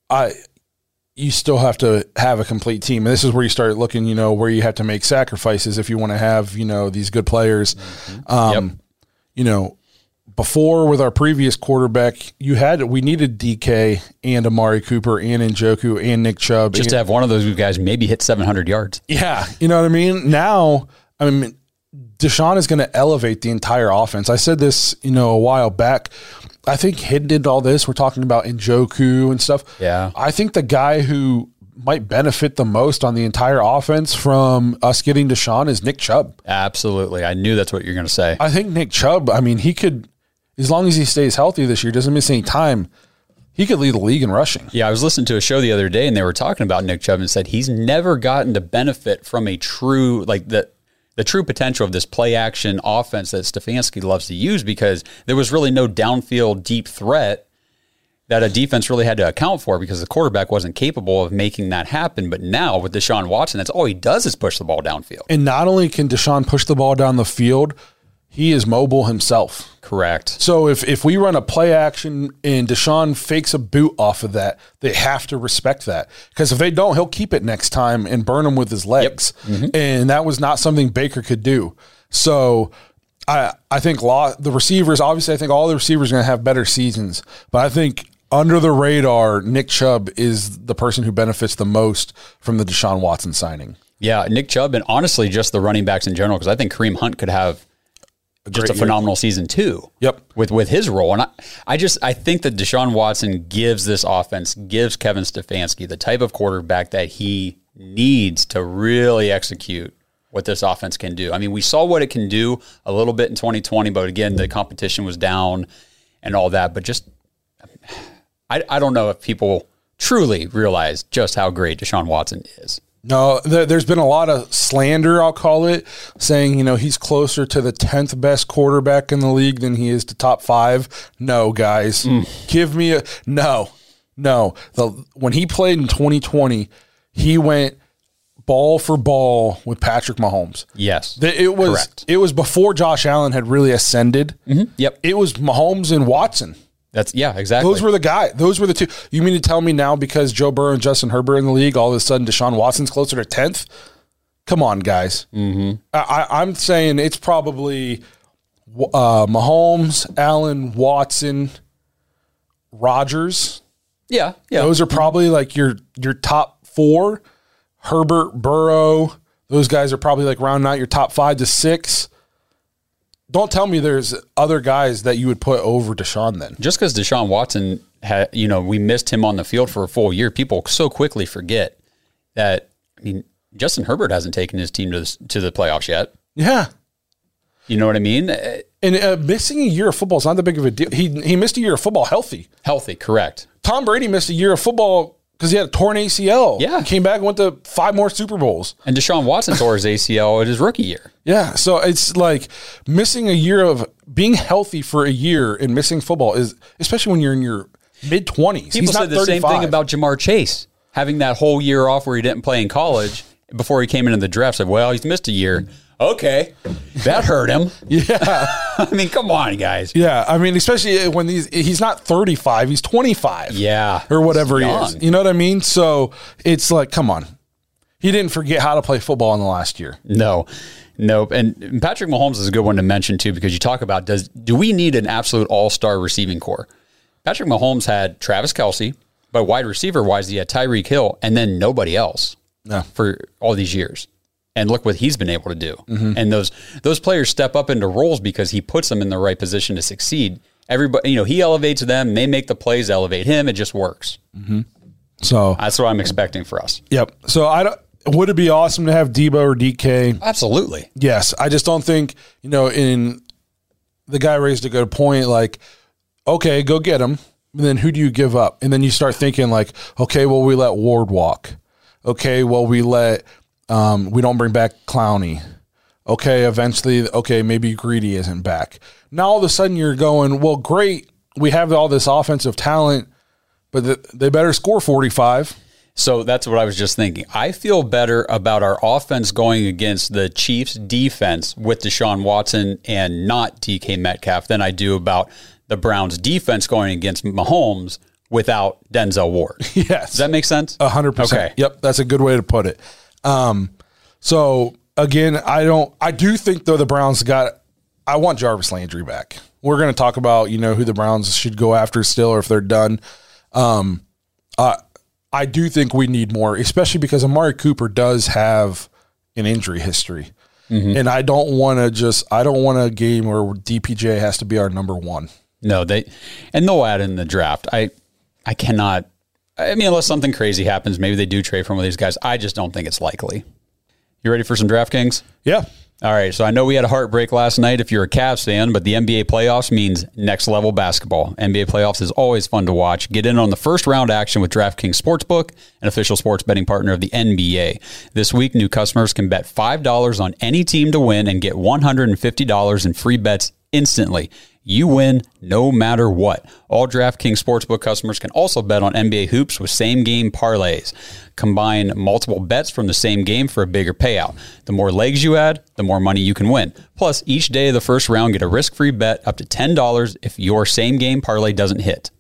I you still have to have a complete team. And this is where you start looking, you know, where you have to make sacrifices if you want to have, you know, these good players. Um, you know, before with our previous quarterback, you had we needed DK and Amari Cooper and Njoku and Nick Chubb. Just to have one of those guys maybe hit 700 yards. yeah, you know what I mean. Now, I mean, Deshaun is going to elevate the entire offense. I said this, you know, a while back. I think Hidden did all this. We're talking about Njoku and stuff. Yeah. I think the guy who might benefit the most on the entire offense from us getting Deshaun is Nick Chubb. Absolutely. I knew that's what you're going to say. I think Nick Chubb, I mean, he could, as long as he stays healthy this year, doesn't miss any time, he could lead the league in rushing. Yeah, I was listening to a show the other day and they were talking about Nick Chubb and said he's never gotten to benefit from a true like the the true potential of this play action offense that Stefanski loves to use because there was really no downfield deep threat that a defense really had to account for because the quarterback wasn't capable of making that happen. But now with Deshaun Watson, that's all he does is push the ball downfield. And not only can Deshaun push the ball down the field, he is mobile himself. Correct. So if, if we run a play action and Deshaun fakes a boot off of that, they have to respect that. Because if they don't, he'll keep it next time and burn him with his legs. Mm-hmm. And that was not something Baker could do. So I I think law, the receivers, obviously, I think all the receivers are going to have better seasons. But I think under the radar, Nick Chubb is the person who benefits the most from the Deshaun Watson signing. Yeah, Nick Chubb and honestly just the running backs in general because I think Kareem Hunt could have just great a year. phenomenal season too. Yep. With with his role, and I, I just I think that Deshaun Watson gives this offense, gives Kevin Stefanski the type of quarterback that he needs to really execute what this offense can do. I mean, we saw what it can do a little bit in 2020, but again, the competition was down and all that. But just I I don't know if people truly realize just how great Deshaun Watson is. No, there, there's been a lot of slander, I'll call it, saying, you know, he's closer to the 10th best quarterback in the league than he is to top five. No, guys. Mm. Give me a no, no. The, when he played in 2020, he went ball for ball with Patrick Mahomes. Yes. The- It was Correct. it was before Josh Allen had really ascended. Mm-hmm. Yep. It was Mahomes and Watson. That's yeah, exactly. Those were the guy. Those were the two. You mean to tell me now because Joe Burrow and Justin Herbert in the league, all of a sudden Deshaun Watson's closer to tenth? Come on, guys. Mm-hmm. I, I'm saying it's probably uh, Mahomes, Allen, Watson, Rodgers. yeah, yeah. Those are probably like your your top four. Herbert, Burrow. Those guys are probably like round out your top five to six. Don't tell me there's other guys that you would put over Deshaun then. just because Deshaun Watson had, you know, we missed him on the field for a full year, people so quickly forget that. I mean, Justin Herbert hasn't taken his team to the, to the playoffs yet. Yeah. You know what I mean? Uh, And uh, missing a year of football is not that big of a deal. He he missed a year of football healthy. Healthy, correct. Tom Brady missed a year of football because he had a torn ACL. Yeah. He came back and went to five more Super Bowls. And Deshaun Watson tore his ACL at his rookie year. Yeah. So it's like missing a year of being healthy for a year and missing football is, especially when you're in your mid 20s. People said the same thing about Ja'Marr Chase having that whole year off where he didn't play in college before he came into the draft. Said, well, he's missed a year. Okay, that hurt him. Yeah. I mean, come on, guys. Yeah. I mean, especially when these, he's not 35, he's 25. Yeah, Or whatever he is. You know what I mean? So it's like, come on. He didn't forget how to play football in the last year. No, nope. And Patrick Mahomes is a good one to mention too, because you talk about does do we need an absolute all star receiving corps? Patrick Mahomes had Travis Kelce, but wide receiver wise, he had Tyreek Hill, and then nobody else No. for all these years. And look what he's been able to do. Mm-hmm. And those those players step up into roles because he puts them in the right position to succeed. Everybody, you know, he elevates them. They make the plays elevate him. It just works. So, That's what I'm expecting for us. yep. So I don't, would it be awesome to have Deebo or DK? Absolutely. Yes, I just don't think you know. In the guy raised a good point. Like, okay, go get him. And then who do you give up? And then you start thinking like, okay, well we let Ward walk. Okay, well we let um, we don't bring back Clowney. Okay, eventually, okay, maybe Greedy isn't back. Now all of a sudden you're going, well, great, we have all this offensive talent, but th- they better score forty five. So that's what I was just thinking. I feel better about our offense going against the Chiefs defense with Deshaun Watson and not DK Metcalf than I do about the Browns defense going against Mahomes without Denzel Ward. Yes, Does that make sense? A hundred percent. Okay. Yep, that's a good way to put it. Um, so again, I don't. I do think though the Browns got. I want Jarvis Landry back. We're going to talk about you know who the Browns should go after still, or if they're done. Um, uh, I do think we need more, especially because Amari Cooper does have an injury history, and I don't want to just. I don't want a game where DPJ has to be our number one. No, they and they'll add in the draft. I I cannot I mean unless something crazy happens, maybe they do trade from one of these guys. I just don't think it's likely. You ready for some DraftKings? Yeah, All right, so I know we had a heartbreak last night if you're a Cavs fan, but the NBA playoffs means next level basketball. NBA playoffs is always fun to watch. Get in on the first round action with DraftKings Sportsbook, an official sports betting partner of the NBA. This week, new customers can bet $5 on any team to win and get $150 in free bets instantly. You win no matter what. All DraftKings Sportsbook customers can also bet on NBA hoops with same game parlays. Combine multiple bets from the same game for a bigger payout. The more legs you add, the more money you can win. Plus, each day of the first round, get a risk free bet up to $10 if your same game parlay doesn't hit.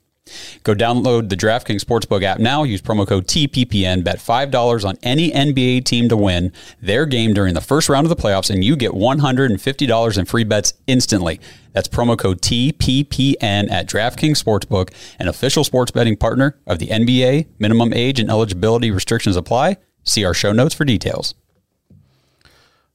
Go download the DraftKings Sportsbook app now. Use promo code TPPN. Bet $5 on any NBA team to win their game during the first round of the playoffs, and you get $150 in free bets instantly. That's promo code TPPN at DraftKings Sportsbook, an official sports betting partner of the NBA. Minimum age and eligibility restrictions apply. See our show notes for details.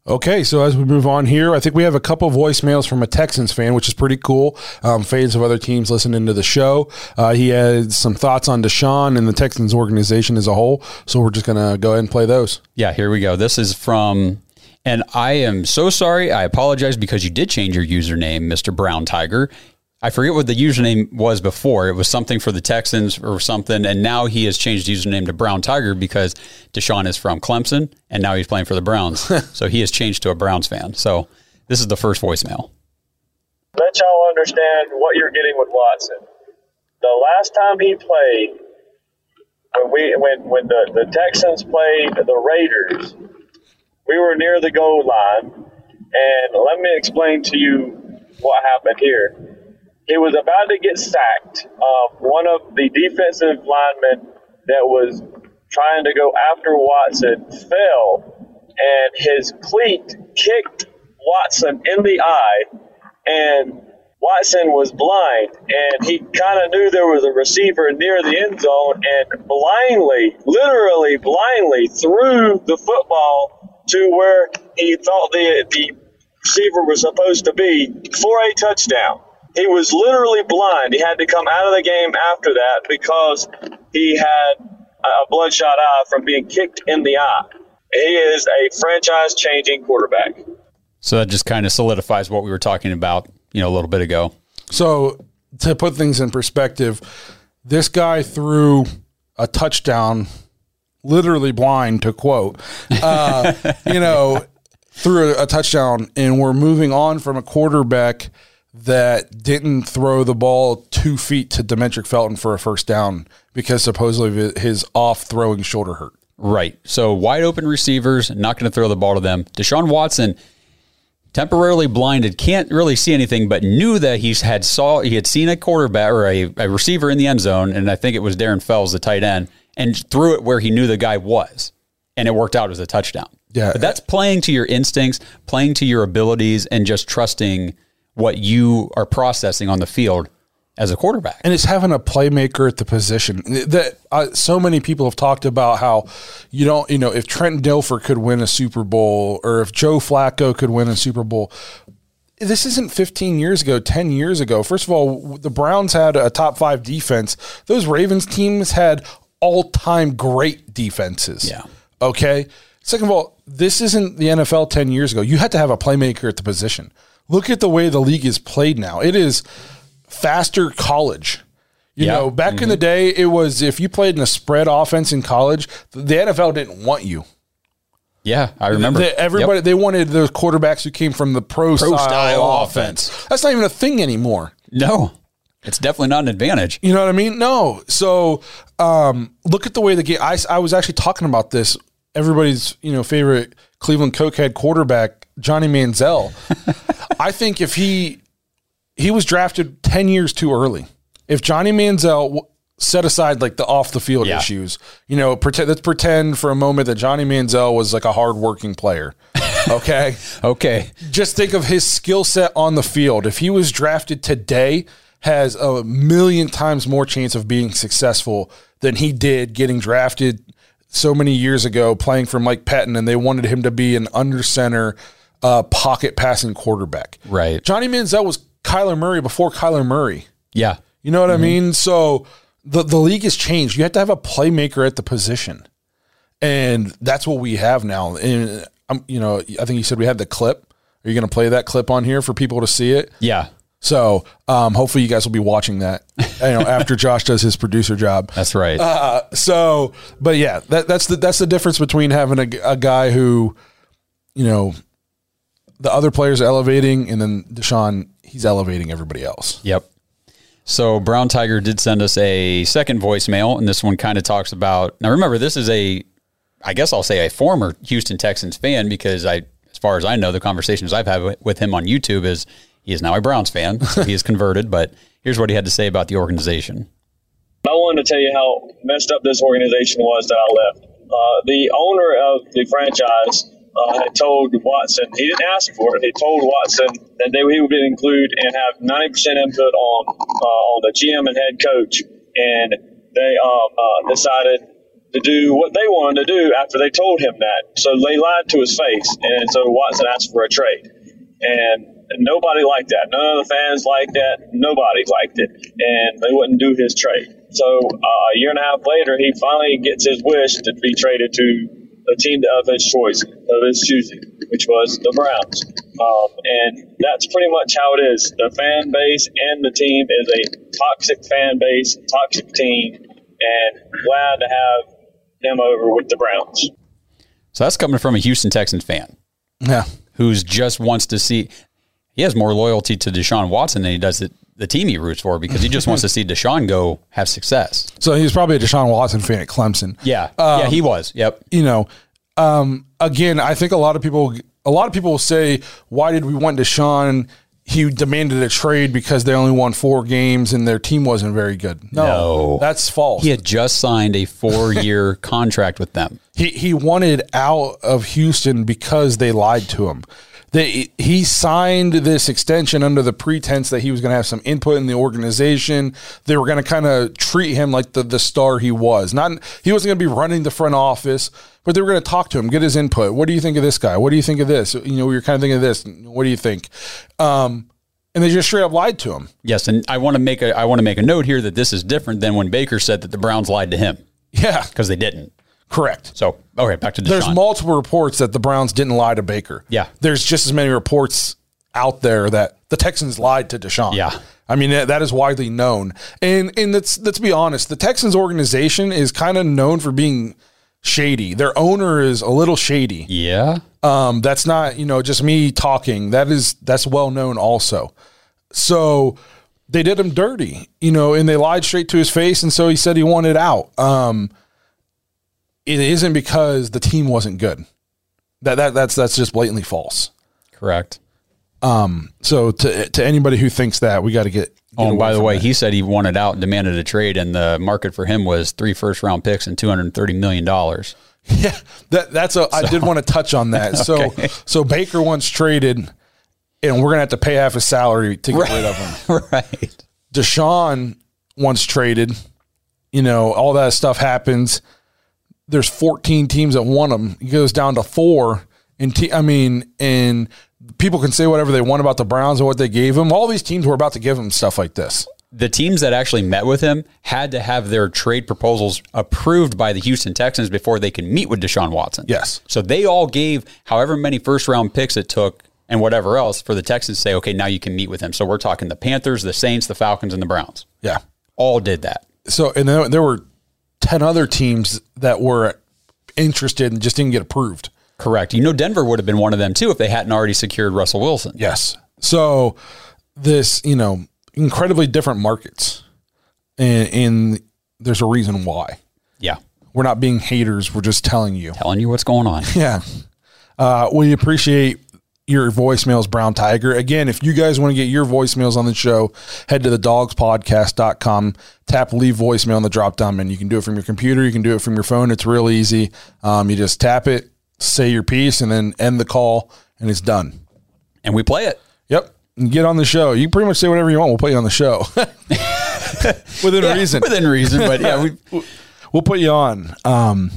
Okay, so as we move on here, I think we have a couple voicemails from a Texans fan, which is pretty cool. Um, fans of other teams listening to the show. Uh, he had some thoughts on Deshaun and the Texans organization as a whole. So we're just going to go ahead and play those. Yeah, here we go. This is from, and I am so sorry. I apologize because you did change your username, Mr. Brown Tiger. I forget what the username was before. It was something for the Texans or something, and now he has changed his username to Brown Tiger because Deshaun is from Clemson, and now he's playing for the Browns. so he has changed to a Browns fan. So this is the first voicemail. Let y'all understand what you're getting with Watson. The last time he played, when we when when the, the Texans played the Raiders, we were near the goal line, and let me explain to you what happened here he was about to get sacked. Uh, one of the defensive linemen that was trying to go after Watson fell, and his cleat kicked Watson in the eye, and Watson was blind, and he kind of knew there was a receiver near the end zone, and blindly, literally blindly, threw the football to where he thought the the receiver was supposed to be for a touchdown. He was literally blind. He had to come out of the game after that because he had a bloodshot eye from being kicked in the eye. He is a franchise changing quarterback. So that just kind of solidifies what we were talking about, you know, a little bit ago. So to put things in perspective, this guy threw a touchdown, literally blind to quote, uh, you know, threw a, a touchdown, and we're moving on from a quarterback that didn't throw the ball two feet to Demetric Felton for a first down because supposedly his off throwing shoulder hurt. Right. So wide open receivers, not going to throw the ball to them. Deshaun Watson, temporarily blinded, can't really see anything, but knew that he's had saw he had seen a quarterback or a, a receiver in the end zone, and I think it was Darren Fells, the tight end, and threw it where he knew the guy was, and it worked out as a touchdown. Yeah, but that's playing to your instincts, playing to your abilities, and just trusting what you are processing on the field as a quarterback. And it's having a playmaker at the position that uh, so many people have talked about how you don't, you know, if Trent Dilfer could win a Super Bowl or if Joe Flacco could win a Super Bowl. This isn't 15 years ago, 10 years ago. First of all, the Browns had a top five defense. Those Ravens teams had all time great defenses. Yeah. Okay. Second of all, this isn't the NFL 10 years ago. You had to have a playmaker at the position. Look at the way the league is played now. It is faster college. You Yeah. know, back in the day, it was if you played in a spread offense in college, the NFL didn't want you. Yeah, I remember. They- everybody Yep. they wanted those quarterbacks who came from the pro, style, style offense. That's not even a thing anymore. No, it's definitely not an advantage. You know what I mean? No. So um, look at the way the game. I, I was actually talking about this. Everybody's you know favorite Cleveland Cokehead quarterback Johnny Manziel. I think if he he was drafted ten years too early. If Johnny Manziel w- set aside like the off the field Yeah. issues, you know, pretend, let's pretend for a moment that Johnny Manziel was like a hardworking player. Okay Okay. just think of his skill set on the field. If he was drafted today, has a million times more chance of being successful than he did getting drafted so many years ago playing for Mike Patton and they wanted him to be an under center uh, pocket passing quarterback. Right. Johnny Manziel was Kyler Murray before Kyler Murray. Yeah. You know what I mean? So the the league has changed. You have to have a playmaker at the position, and that's what we have now. And um, you know, I think you said we had the clip. Are you going to play that clip on here for people to see it? Yeah. So um, hopefully you guys will be watching that. You know, after Josh does his producer job. That's right. Uh, so, but yeah, that, that's the that's the difference between having a, a guy who, you know, the other players are elevating, and then Deshaun he's elevating everybody else. Yep. So Brown Tiger did send us a second voicemail, and this one kind of talks about. Now, remember, this is a, I guess I'll say a former Houston Texans fan because I, as far as I know, the conversations I've had with- with him on YouTube is he is now a Browns fan, so he is converted. But here's what he had to say about the organization. I wanted to tell you how messed up this organization was that I left. Uh, the owner of the franchise uh, told Watson, he didn't ask for it, he told Watson that they, he would include and have 90% input on, uh, on the GM and head coach. And they um, uh, decided to do what they wanted to do after they told him that. So they lied to his face, and so Watson asked for a trade, and nobody liked that. None of the fans liked that. Nobody liked it, and they wouldn't do his trade. So uh, a year and a half later, he finally gets his wish to be traded to a team of his choice, of his choosing, which was the Browns. Um, and that's pretty much how it is. The fan base and the team is a toxic fan base, toxic team, and glad to have him over with the Browns. So that's coming from a Houston Texans fan Yeah. who's just wants to see. He has more loyalty to Deshaun Watson than he does the, the team he roots for because he just wants to see Deshaun go have success. So he was probably a Deshaun Watson fan at Clemson. Yeah, yeah, he was. Yep. you know, um, again, I think a lot of people, a lot of people will say, why did we want Deshaun? He demanded a trade because they only won four games and their team wasn't very good. No, No. that's false. He had just signed a four year contract with them. He he wanted out of Houston because they lied to him. They, he signed this extension under the pretense that he was going to have some input in the organization. They were going to kind of treat him like the, the star he was. Not he wasn't going to be running the front office, but they were going to talk to him, get his input. What do you think of this guy? What do you think of this? You know, you're kind of thinking of this. What do you think? Um, and they just straight up lied to him. Yes, and I want to make a I want to make a note here that this is different than when Baker said that the Browns lied to him Yeah, because they didn't. correct. So okay, back to Deshaun. There's multiple reports that the Browns didn't lie to Baker. Yeah. There's just as many reports out there that the Texans lied to Deshaun. Yeah. I mean that is widely known. And and let's let's be honest, the Texans organization is kind of known for being shady. Their owner is a little shady. yeah, Um, that's not, you know, just me talking. That is that's well known also. So they did him dirty, you know, and they lied straight to his face, and so he said he wanted out. Um, it isn't because the team wasn't good. That that that's that's just blatantly false. correct. Um, so to to anybody who thinks that, we got to get. Oh, and by the way, that. he said he wanted out and demanded a trade, and the market for him was three first round picks and two hundred thirty million dollars. yeah, that that's a. I did want to touch on that. So so Baker once traded, and we're gonna have to pay half his salary to get rid of him. right. Deshaun once traded, you know, all that stuff happens. There's 14 teams that want him. He goes down to four. And te- I mean, and people can say whatever they want about the Browns and what they gave him. All these teams were about to give him stuff like this. The teams that actually met with him had to have their trade proposals approved by the Houston Texans before they could meet with Deshaun Watson. Yes. So they all gave however many first round picks it took and whatever else for the Texans to say, okay, now you can meet with him. So we're talking the Panthers, the Saints, the Falcons, and the Browns. Yeah. All did that. So, and there were 10 other teams that were interested and just didn't get approved. Correct. You know, Denver would have been one of them too if they hadn't already secured Russell Wilson. Yes. So this, you know, incredibly different markets. And, and there's a reason why. Yeah. We're not being haters. We're just telling you. Telling you what's going on. Yeah. Uh, we appreciate your voicemails, Brown Tiger. Again, if you guys want to get your voicemails on the show, head to the dawgspodcast.com, tap leave voicemail on the drop down menu. You can do it from your computer, you can do it from your phone. It's real easy. Um, you just tap it, say your piece, and then end the call, and it's done. And we play it. Yep. And get on the show. You pretty much say whatever you want. We'll put you on the show within reason. Within reason. But yeah, we, We'll put you on. Um,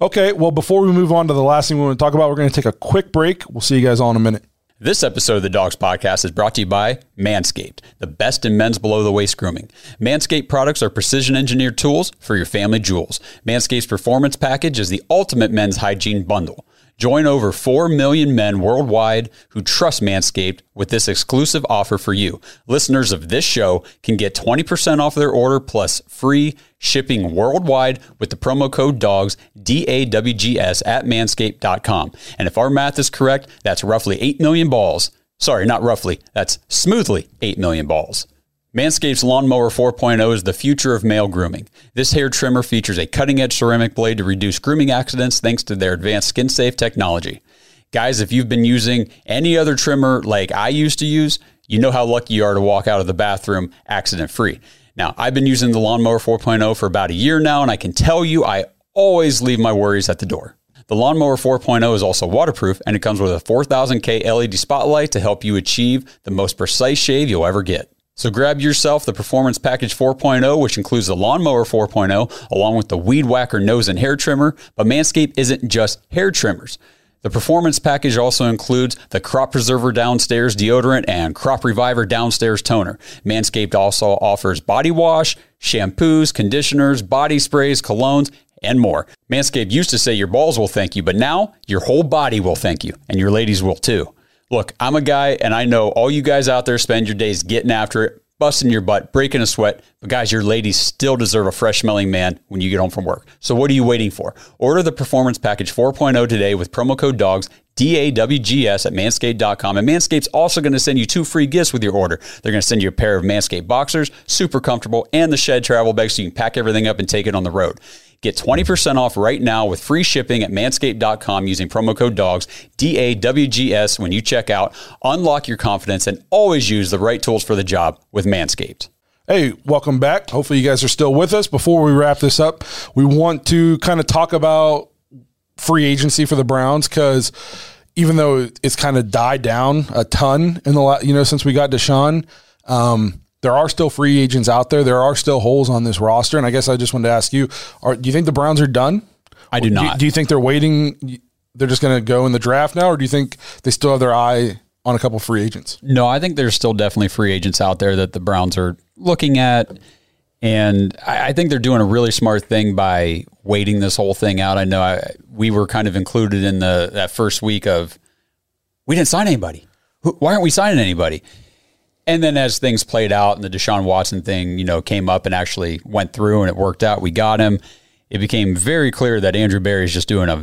okay. Well, before we move on to the last thing we want to talk about, we're going to take a quick break. We'll see you guys all in a minute. This episode of the Dawgs Podcast is brought to you by Manscaped, the best in men's below the waist grooming. Manscaped products are precision engineered tools for your family jewels. Manscaped's performance package is the ultimate men's hygiene bundle. Join over 4 million men worldwide who trust Manscaped with this exclusive offer for you. Listeners of this show can get 20% off their order plus free shipping worldwide with the promo code DAWGS, D A W G S, at manscaped.com. And if our math is correct, that's roughly 8 million balls. Sorry, not roughly, that's smoothly 8 million balls. Manscaped's Lawnmower 4.0 is the future of male grooming. This hair trimmer features a cutting edge ceramic blade to reduce grooming accidents thanks to their advanced skin safe technology. Guys, if you've been using any other trimmer like I used to use, you know how lucky you are to walk out of the bathroom accident free. Now, I've been using the Lawnmower 4.0 for about a year now, and I can tell you I always leave my worries at the door. The Lawnmower 4.0 is also waterproof, and it comes with a 4000K LED spotlight to help you achieve the most precise shave you'll ever get. So grab yourself the Performance Package 4.0, which includes the Lawnmower 4.0, along with the Weed Whacker nose and hair trimmer. But Manscaped isn't just hair trimmers. The Performance Package also includes the Crop Preserver Downstairs deodorant and Crop Reviver Downstairs toner. Manscaped also offers body wash, shampoos, conditioners, body sprays, colognes, and more. Manscaped used to say your balls will thank you, but now your whole body will thank you, and your ladies will too. Look, I'm a guy, and I know all you guys out there spend your days getting after it, busting your butt, breaking a sweat. But guys, your ladies still deserve a fresh smelling man when you get home from work. So what are you waiting for? Order the Performance Package 4.0 today with promo code DAWGS, D-A-W-G-S at manscaped.com. And Manscaped's also going to send you two free gifts with your order. They're going to send you a pair of Manscaped boxers, super comfortable, and the Shed travel bag so you can pack everything up and take it on the road. Get 20% off right now with free shipping at manscaped.com using promo code DAWGS, D A W G S, when you check out. Unlock your confidence and always use the right tools for the job with Manscaped. Hey, welcome back. Hopefully, you guys are still with us. Before we wrap this up, we want to kind of talk about free agency for the Browns because even though it's kind of died down a ton in the last, you know since we got Deshaun, um, there are still free agents out there. There are still holes on this roster, and I guess I just wanted to ask you: Are do you think the Browns are done? I do Do, not. do you think they're waiting? They're just going to go in the draft now, or do you think they still have their eye on a couple free agents? No, I think there's still definitely free agents out there that the Browns are looking at. And I, I think they're doing a really smart thing by waiting this whole thing out. I know I, we were kind of included in the that first week of we didn't sign anybody. Who- Why aren't we signing anybody? And then as things played out and the Deshaun Watson thing, you know, came up and actually went through and it worked out, we got him. It became very clear that Andrew Berry is just doing a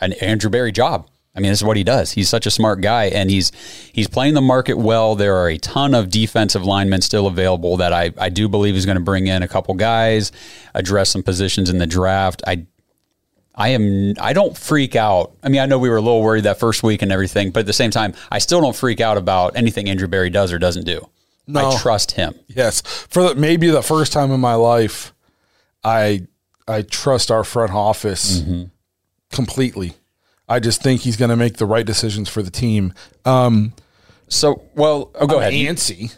an Andrew Berry job. I mean, this is what he does. He's such a smart guy, and he's he's playing the market well. There are a ton of defensive linemen still available that I, I do believe he's going to bring in a couple guys, address some positions in the draft. I I am I don't freak out. I mean, I know we were a little worried that first week and everything, but at the same time, I still don't freak out about anything Andrew Berry does or doesn't do. No. I trust him. Yes, for the, maybe the first time in my life, I I trust our front office completely. I just think he's going to make the right decisions for the team. Um, So, well, oh, go I'm ahead. Antsy.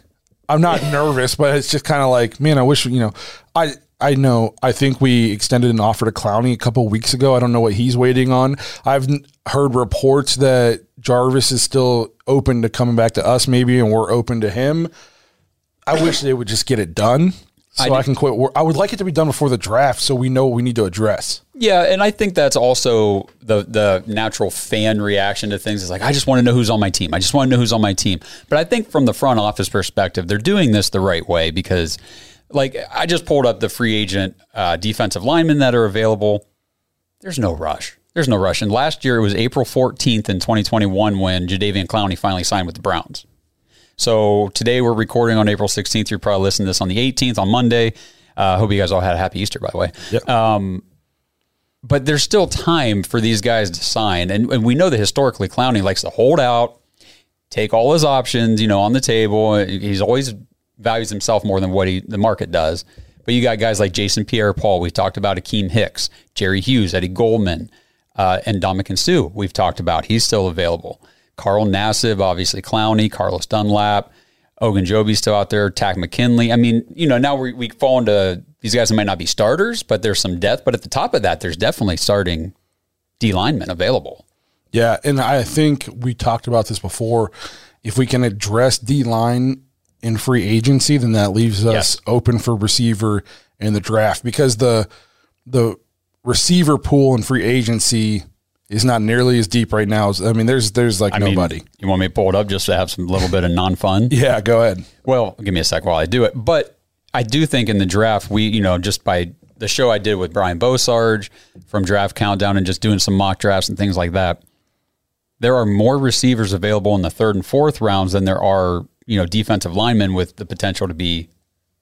I'm not nervous, but it's just kind of like, man, I wish you know, I I know. I think we extended an offer to Clowney a couple weeks ago. I don't know what he's waiting on. I've heard reports that Jarvis is still open to coming back to us, maybe, and we're open to him. I wish they would just get it done so I, can quit. I would like it to be done before the draft, so we know what we need to address. Yeah, and I think that's also the the natural fan reaction to things. Is like, I just want to know who's on my team. I just want to know who's on my team. But I think from the front office perspective, they're doing this the right way because, like, I just pulled up the free agent uh, defensive linemen that are available. There's no rush. There's no rush. And last year it was April 14th in 2021 when Jadeveon Clowney finally signed with the Browns. So today we're recording on April 16th. You're probably listening to this on the 18th on Monday. Uh, hope you guys all had a happy Easter, by the way. Um, but there's still time for these guys to sign. And, and we know that historically Clowney likes to hold out, take all his options, you know, on the table. He's always values himself more than what he, the market does. But you got guys like Jason Pierre-Paul. We talked about Akiem Hicks, Jerry Hughes, Eddie Goldman, uh, and Ndamukong Suh. We've talked about. He's still available. Carl Nassib, obviously Clowney, Carlos Dunlap, Ogunjobi's still out there, Takk McKinley. I mean, you know, now we, we fall into these guys that might not be starters, but there's some depth. But at the top of that, there's definitely starting D linemen available. Yeah, and I think we talked about this before. If we can address D line in free agency, then that leaves us Yes. open for receiver in the draft because the the receiver pool in free agency is not nearly as deep right now. I mean, there's there's like I mean, nobody. you want me to pull it up just to have some little bit of non fun? yeah, go ahead. Well, give me a sec while I do it. But I do think in the draft, we, you know, just by the show I did with Brian Bosarge from Draft Countdown and just doing some mock drafts and things like that, there are more receivers available in the third and fourth rounds than there are, you know, defensive linemen with the potential to be,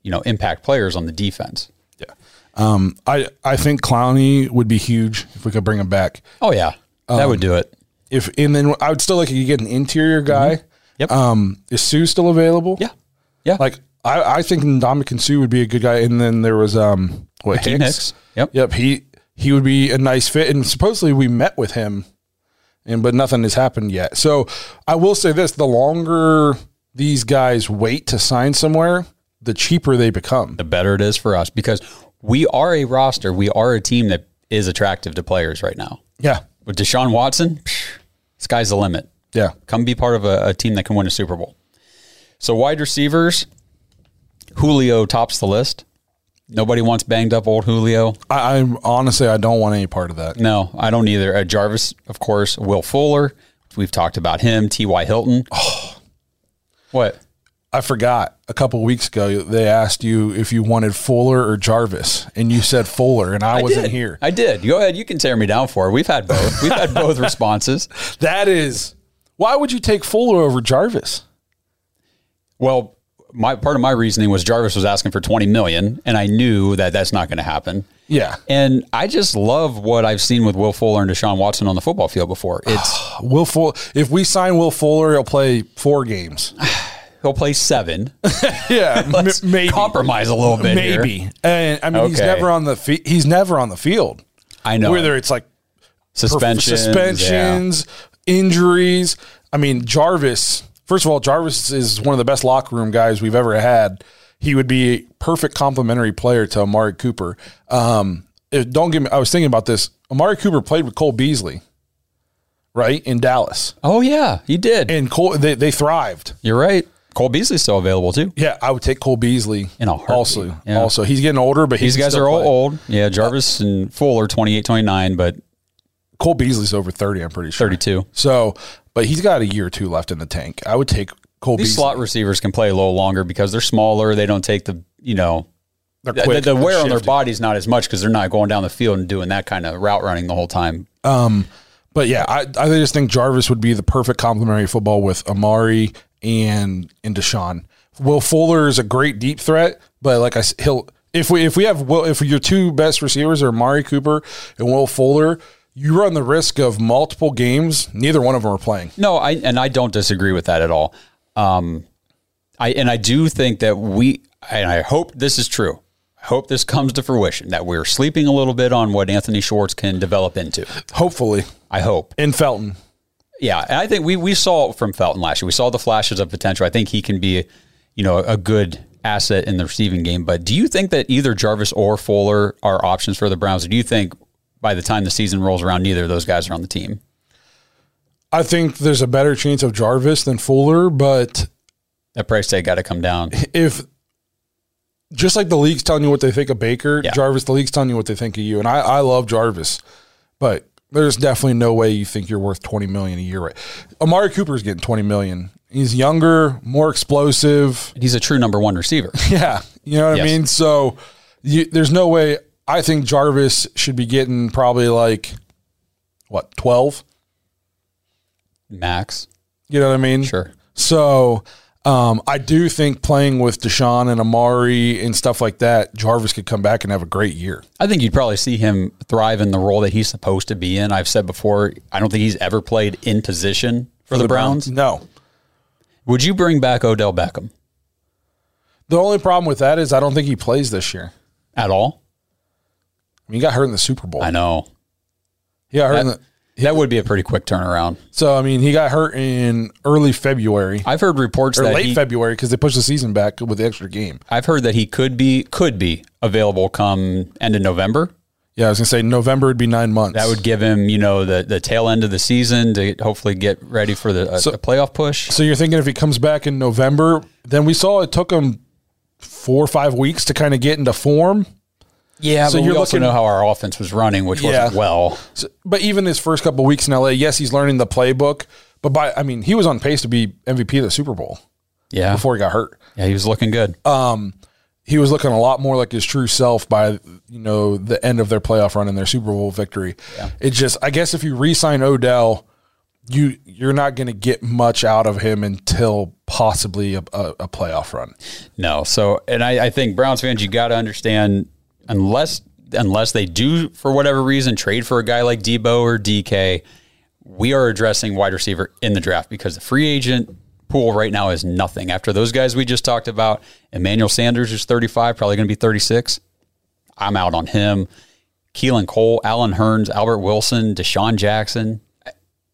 you know, impact players on the defense. Yeah. Um, I I think Clowney would be huge if we could bring him back. Oh yeah, that would do it. If and then I would still like you get an interior guy. Yep. Um, is Suh still available? Yeah, yeah. Like I, I think Ndamukong Suh would be a good guy. And then there was um what Hakeem Hicks. Yep. Yep. He he would be a nice fit. And supposedly we met with him, and but nothing has happened yet. So I will say this: the longer these guys wait to sign somewhere, the cheaper they become. the better it is for us because we are a roster. We are a team that is attractive to players right now. Yeah. With Deshaun Watson, psh, sky's the limit. Yeah. Come be part of a, a team that can win a Super Bowl. So wide receivers, Julio tops the list. Nobody wants banged up old Julio. I, honestly, I don't want any part of that. No, I don't either. Uh, Jarvis, of course. Will Fuller. We've talked about him. T.Y. Hilton. What? I forgot a couple weeks ago they asked you if you wanted Fuller or Jarvis, and you said Fuller, and I, wasn't did. here. I did. Go ahead. You can tear me down for it. We've had both. We've had both responses. that is why would you take Fuller over Jarvis? Well, my part of my reasoning was Jarvis was asking for 20 million and I knew that that's not going to happen. Yeah, And I just love what I've seen with Will Fuller and Deshaun Watson on the football field before. It's Will Fuller. If we sign Will Fuller, he'll play four games. he'll play 7. Yeah, m- maybe compromise a little bit here. maybe. And I mean, he's never on the fi- he's never on the field. I know. Whether it's like suspensions, suspensions, injuries. I mean, Jarvis. First of all, Jarvis is one of the best locker room guys we've ever had. He would be a perfect complementary player to Amari Cooper. Um, it- don't get me. I was thinking about this. Amari Cooper played with Cole Beasley, right in Dallas, Oh yeah, he did. and Cole they, they thrived. You're right. Cole Beasley's still available too. Yeah, I would take Cole Beasley. In a heartbeat. also, Yeah. also he's getting older, but he These guys are all old. Yeah, Jarvis and Fuller 28, 29, but Cole Beasley's over thirty. I'm pretty sure 32. So, but he's got a year or two left in the tank. I would take Cole These Beasley. slot receivers can play a little longer because they're smaller. They don't take the, you know, They're the, quick. the They're wear on their body's not as much because they're not going down the field and doing that kind of route running the whole time. Um, but yeah, I, I just think Jarvis would be the perfect complementary football with Amari and and Deshaun. Will Fuller is a great deep threat, but like I he'll if we if we have Will if your two best receivers are Amari Cooper and Will Fuller, you run the risk of multiple games. Neither one of them are playing. No, I and I don't disagree with that at all. Um, I and I do think that we and I hope this is true. I hope this comes to fruition that we're sleeping a little bit on what Anthony Schwartz can develop into. Hopefully, I hope. in Felton. Yeah, and I think we we saw from Felton last year. We saw the flashes of potential. I think he can be, you know, a good asset in the receiving game. But do you think that either Jarvis or Fuller are options for the Browns? Or do you think by the time the season rolls around, neither of those guys are on the team? I think there's a better chance of Jarvis than Fuller, but That price tag got to come down. if just like the league's telling you what they think of Baker, Yeah. Jarvis, the league's telling you what they think of you. And I, I love Jarvis, but there's definitely no way you think you're worth 20 million a year. Right? Amari Cooper's getting 20 million. He's younger, more explosive. He's a true number one receiver. Yeah. You know what Yes. I mean? So you, there's no way. I think Jarvis should be getting probably like what, 12? Max, You know what I mean? sure. So um, I do think playing with Deshaun and Amari and stuff like that, Jarvis could come back and have a great year. I think you'd probably see him thrive in the role that he's supposed to be in. I've said before, I don't think he's ever played in position for, the, Browns. No. Would you bring back Odell Beckham The only problem with that is I don't think he plays this year. at all? I mean, he got hurt in the Super Bowl. I know. Got hurt in the, that would be a pretty quick turnaround. so I mean, he got hurt in early February I've heard reports or that late he, February because they pushed the season back with the extra game. I've heard that he could be could be available come end of November. Yeah, I was gonna say November would be nine months. That would give him, you know, the the tail end of the season to hopefully get ready for the uh, So- a playoff push. So you're thinking if he comes back in November, then we saw it took him four or five weeks to kind of get into form. Yeah, So but you're also know how our offense was running, which Yeah. wasn't well. So, but even his first couple weeks in LA, yes, he's learning the playbook. But by I mean, he was on pace to be MVP of the Super Bowl Yeah, before he got hurt. yeah, he was looking good. Um, he was looking a lot more like his true self by you know the end of their playoff run and their Super Bowl victory. It just I guess if you re-sign Odell, you you're not going to get much out of him until possibly a, a, a playoff run. No. So, and I, I think Browns fans, you got to understand, unless unless they do for whatever reason trade for a guy like Deebo or DK, we are addressing wide receiver in the draft because the free agent pool right now is nothing. After those guys we just talked about, Emmanuel Sanders is 35, probably going to be 36. I'm out on him. Keelan Cole, Allen Hurns, Albert Wilson, DeSean Jackson.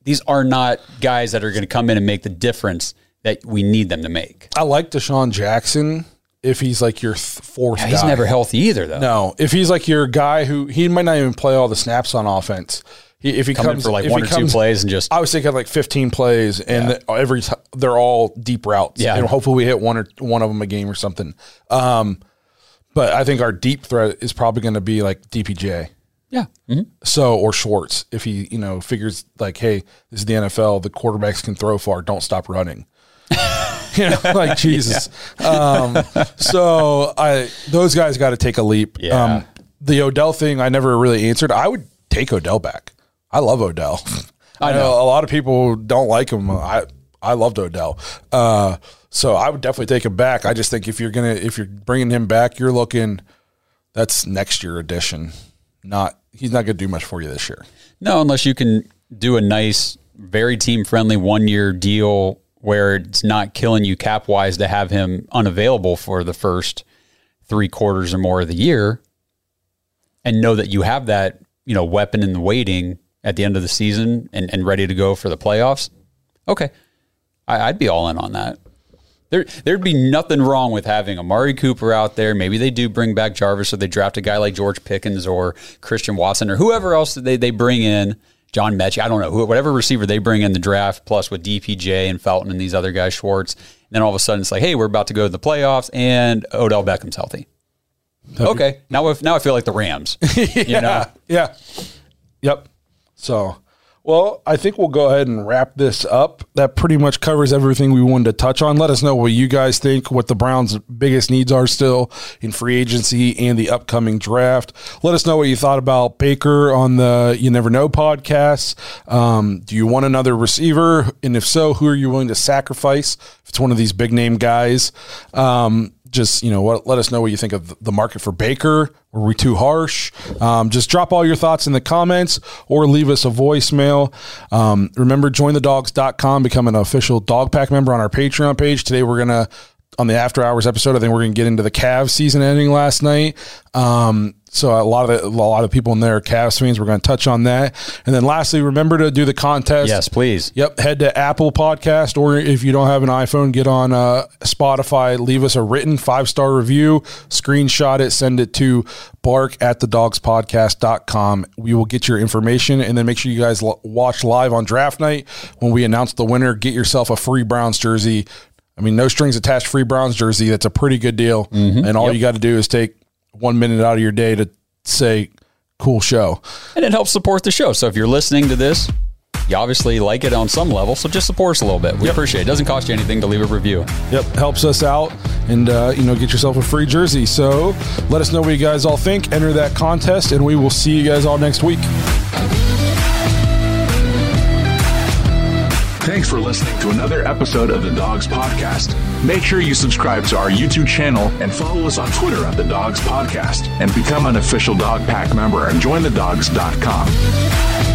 These are not guys that are going to come in and make the difference that we need them to make. I like DeSean Jackson if he's like your th- fourth. Yeah, he's guy. never healthy either, though. No, if he's like your guy who he might not even play all the snaps on offense. He, if he Come in comes for like one or two plays and just I was thinking like 15 plays, and the- every t- they're all deep routes. Yeah. and hopefully we hit one or one of them a game or something. Um, but I think our deep threat is probably going to be like DPJ. yeah. Mhm. So or Schwartz if he you know figures like, hey, this is the NFL. The quarterbacks can throw far. Don't stop running. you know, like Jesus. Um, so I those guys got to take a leap. Yeah. Um, the Odell thing, I never really answered. I would take Odell back. I love Odell. I know. a lot of people don't like him. I I loved Odell. Uh, so I would definitely take him back. I just think if you're gonna if you're bringing him back, you're looking that's next year edition. Not he's not gonna do much for you this year. No, unless you can do a nice, very team friendly one year deal where it's not killing you cap wise to have him unavailable for the first three quarters or more of the year and know that you have that, you know, weapon in the waiting at the end of the season and, and ready to go for the playoffs. Okay. I, I'd be all in on that. There, there'd be nothing wrong with having Amari Cooper out there. Maybe they do bring back Jarvis, or they draft a guy like George Pickens or Christian Watson or whoever else they, they bring in. John Metchie, I don't know, who, whatever receiver they bring in the draft, plus with DPJ and Felton and these other guys, Schwartz. And then all of a sudden it's like, hey, we're about to go to the playoffs and Odell Beckham's healthy. okay, now if now I feel like the Rams. You know, Yeah. Yep. So, well, I think we'll go ahead and wrap this up. That pretty much covers everything we wanted to touch on. Let us know what you guys think, what the Browns' biggest needs are still in free agency and the upcoming draft. Let us know what you thought about Baker on the You Never Know podcast. Um, do you want another receiver? And if so, who are you willing to sacrifice? If it's one of these big name guys. Um, just you know what let us know what you think of the market for baker. Were we too harsh? Um, just drop all your thoughts in the comments or leave us a voicemail. Um, remember jointhedawgs.com become an official dawg pack member on our patreon page. Today we're gonna on the after hours episode i think we're gonna get into the Cavs season ending last night um, so a lot of the, a lot of people in there are Cavs fans. We're going to touch on that, and then lastly, remember to do the contest. yes, please. Yep. Head to Apple Podcast, or if you don't have an iPhone, get on uh, Spotify. Leave us a written five star review, screenshot it, send it to bark at the dawgspodcast.com. We will get your information and then make sure you guys l- watch live on draft night when we announce the winner. Get yourself a free Browns jersey. I mean, no strings attached free Browns jersey. That's a pretty good deal. And all you got to do is take one minute out of your day to say, cool show. And it helps support the show. So if you're listening to this, you obviously like it on some level. So just support us a little bit. We appreciate it. It doesn't cost you anything to leave a review. Yep, helps us out, and uh, you know, get yourself a free jersey. So let us know what you guys all think. Enter that contest, and we will see you guys all next week. Thanks for listening to another episode of the Dawgs Podcast. Make sure you subscribe to our YouTube channel and follow us on Twitter at the Dawgs Podcast and become an official Dawg Pack member at jointhedawgs.com.